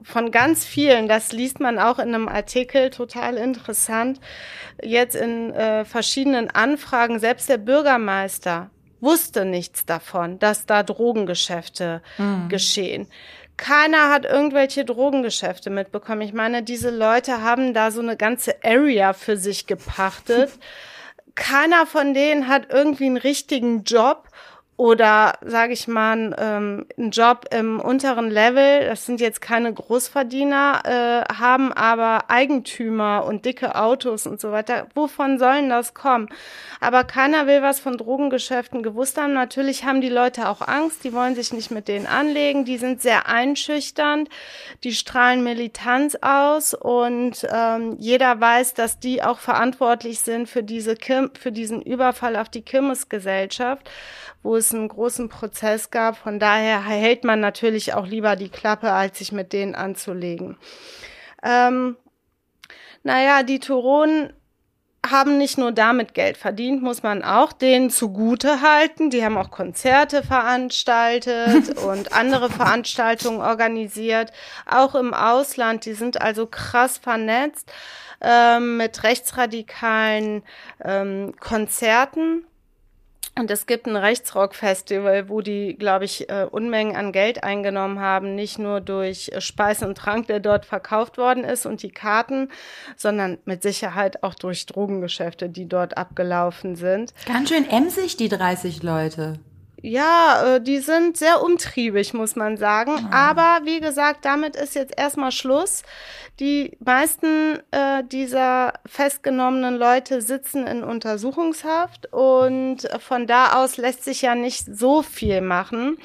von ganz vielen, das liest man auch in einem Artikel, total interessant, jetzt in äh, verschiedenen Anfragen, selbst der Bürgermeister wusste nichts davon, dass da Drogengeschäfte mhm. geschehen. Keiner hat irgendwelche Drogengeschäfte mitbekommen. Ich meine, diese Leute haben da so eine ganze Area für sich gepachtet. Keiner von denen hat irgendwie einen richtigen Job oder sage ich mal ähm, einen Job im unteren Level, das sind jetzt keine Großverdiener, äh, haben aber Eigentümer und dicke Autos und so weiter. Wovon sollen das kommen? Aber keiner will was von Drogengeschäften gewusst haben. Natürlich haben die Leute auch Angst, die wollen sich nicht mit denen anlegen, die sind sehr einschüchternd, die strahlen Militanz aus und ähm, jeder weiß, dass die auch verantwortlich sind für diese Kim für diesen Überfall auf die Kirmesgesellschaft wo es einen großen Prozess gab. Von daher hält man natürlich auch lieber die Klappe, als sich mit denen anzulegen. Ähm, naja, die Turonen haben nicht nur damit Geld verdient, muss man auch denen zugute halten. Die haben auch Konzerte veranstaltet und andere Veranstaltungen organisiert, auch im Ausland. Die sind also krass vernetzt ähm, mit rechtsradikalen ähm, Konzerten. Und es gibt ein Rechtsrock-Festival, wo die, glaube ich, äh, Unmengen an Geld eingenommen haben, nicht nur durch äh, Speis und Trank, der dort verkauft worden ist und die Karten, sondern mit Sicherheit auch durch Drogengeschäfte, die dort abgelaufen sind. Ganz schön emsig, die 30 Leute. Ja, äh, die sind sehr umtriebig, muss man sagen. Ah. Aber wie gesagt, damit ist jetzt erstmal Schluss. Die meisten äh, dieser festgenommenen Leute sitzen in Untersuchungshaft und von da aus lässt sich ja nicht so viel machen.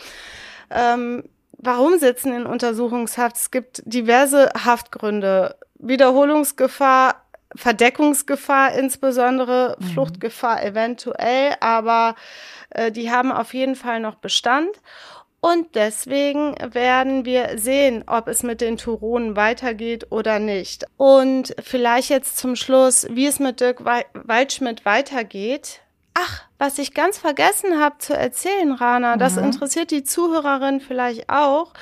Ähm, warum sitzen in Untersuchungshaft? Es gibt diverse Haftgründe. Wiederholungsgefahr, Verdeckungsgefahr insbesondere, mhm. Fluchtgefahr eventuell, aber äh, die haben auf jeden Fall noch Bestand. Und deswegen werden wir sehen, ob es mit den Turonen weitergeht oder nicht. Und vielleicht jetzt zum Schluss, wie es mit Dirk Waldschmidt weitergeht. Ach, was ich ganz vergessen habe zu erzählen, Rana, mhm. das interessiert die Zuhörerin vielleicht auch.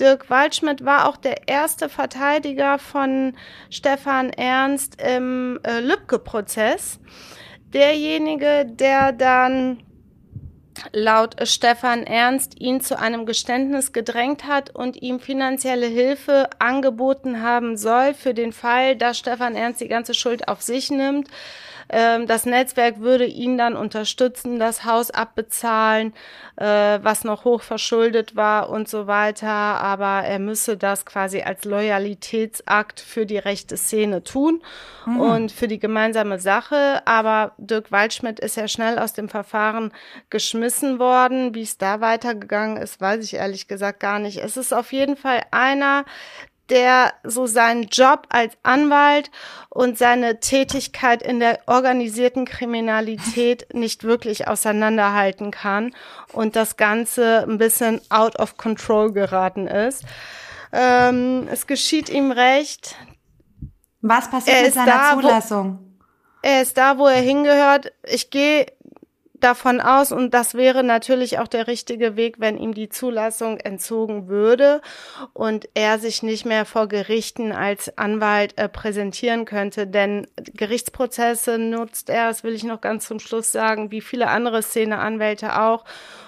Dirk Waldschmidt war auch der erste Verteidiger von Stefan Ernst im äh, Lübcke-Prozess. Derjenige, der dann laut Stefan Ernst ihn zu einem Geständnis gedrängt hat und ihm finanzielle Hilfe angeboten haben soll für den Fall, dass Stefan Ernst die ganze Schuld auf sich nimmt. Ähm, das Netzwerk würde ihn dann unterstützen, das Haus abbezahlen, äh, was noch hoch verschuldet war und so weiter. Aber er müsse das quasi als Loyalitätsakt für die rechte Szene tun mhm. und für die gemeinsame Sache. Aber Dirk Waldschmidt ist ja schnell aus dem Verfahren geschmissen worden. Wie es da weitergegangen ist, weiß ich ehrlich gesagt gar nicht. Es ist auf jeden Fall einer, der so seinen Job als Anwalt und seine Tätigkeit in der organisierten Kriminalität nicht wirklich auseinanderhalten kann und das Ganze ein bisschen out of control geraten ist. Ähm, es geschieht ihm recht. Was passiert mit seiner da, Zulassung? Wo, er ist da, wo er hingehört. Ich gehe davon aus, und das wäre natürlich auch der richtige Weg, wenn ihm die Zulassung entzogen würde und er sich nicht mehr vor Gerichten als Anwalt äh, präsentieren könnte. Denn Gerichtsprozesse nutzt er, das will ich noch ganz zum Schluss sagen, wie viele andere Szeneanwälte auch,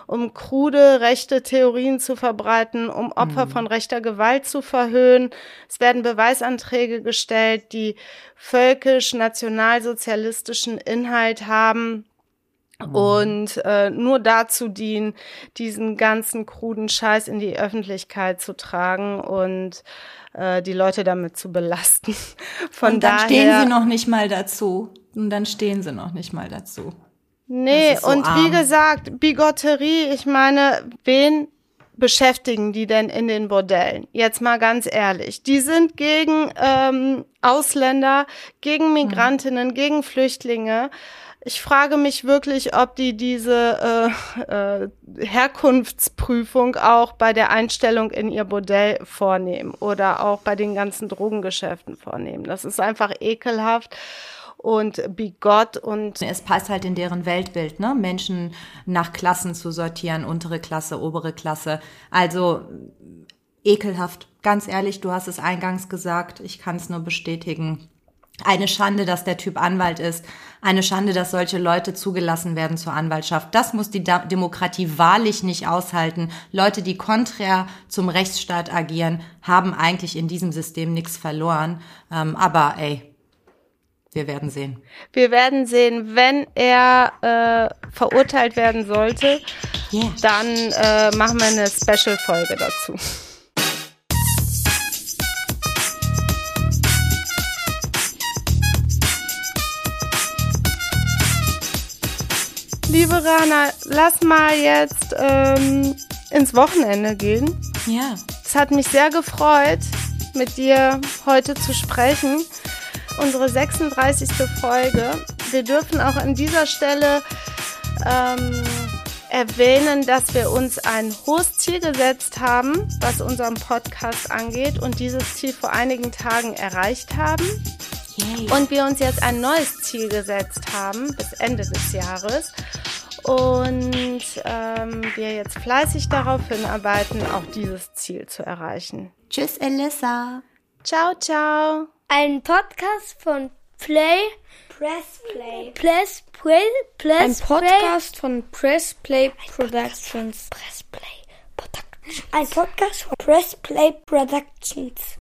um krude rechte Theorien zu verbreiten, um Opfer mhm. von rechter Gewalt zu verhöhnen. Es werden Beweisanträge gestellt, die völkisch-nationalsozialistischen Inhalt haben. Und äh, nur dazu dienen, diesen ganzen kruden Scheiß in die Öffentlichkeit zu tragen und äh, die Leute damit zu belasten. Von und dann daher, stehen sie noch nicht mal dazu. Und dann stehen sie noch nicht mal dazu. Nee, so und arm. wie gesagt, Bigotterie, ich meine, wen beschäftigen die denn in den Bordellen? Jetzt mal ganz ehrlich. Die sind gegen ähm, Ausländer, gegen Migrantinnen, mhm. gegen Flüchtlinge. Ich frage mich wirklich, ob die diese äh, äh, Herkunftsprüfung auch bei der Einstellung in ihr Bordell vornehmen oder auch bei den ganzen Drogengeschäften vornehmen. Das ist einfach ekelhaft und bigott und es passt halt in deren Weltbild, ne? Menschen nach Klassen zu sortieren, untere Klasse, obere Klasse. Also ekelhaft. Ganz ehrlich, du hast es eingangs gesagt, ich kann es nur bestätigen. Eine Schande, dass der Typ Anwalt ist. Eine Schande, dass solche Leute zugelassen werden zur Anwaltschaft. Das muss die Demokratie wahrlich nicht aushalten. Leute, die konträr zum Rechtsstaat agieren, haben eigentlich in diesem System nichts verloren. Ähm, aber ey, wir werden sehen. Wir werden sehen, wenn er äh, verurteilt werden sollte, yeah. dann äh, machen wir eine Special-Folge dazu. Liebe Rana, lass mal jetzt ähm, ins Wochenende gehen. Ja. Es hat mich sehr gefreut, mit dir heute zu sprechen unsere 36. Folge. Wir dürfen auch an dieser Stelle ähm, erwähnen, dass wir uns ein hohes Ziel gesetzt haben, was unseren Podcast angeht und dieses Ziel vor einigen Tagen erreicht haben. Yay. Und wir uns jetzt ein neues Ziel gesetzt haben bis Ende des Jahres und ähm, wir jetzt fleißig darauf hinarbeiten, auch dieses Ziel zu erreichen. Tschüss, Elissa. Ciao, ciao. Ein Podcast von Play. Press Play. Press Play. Press Ein Podcast von Press Play Productions. Press Play Productions. Ein Podcast von Press Play Productions.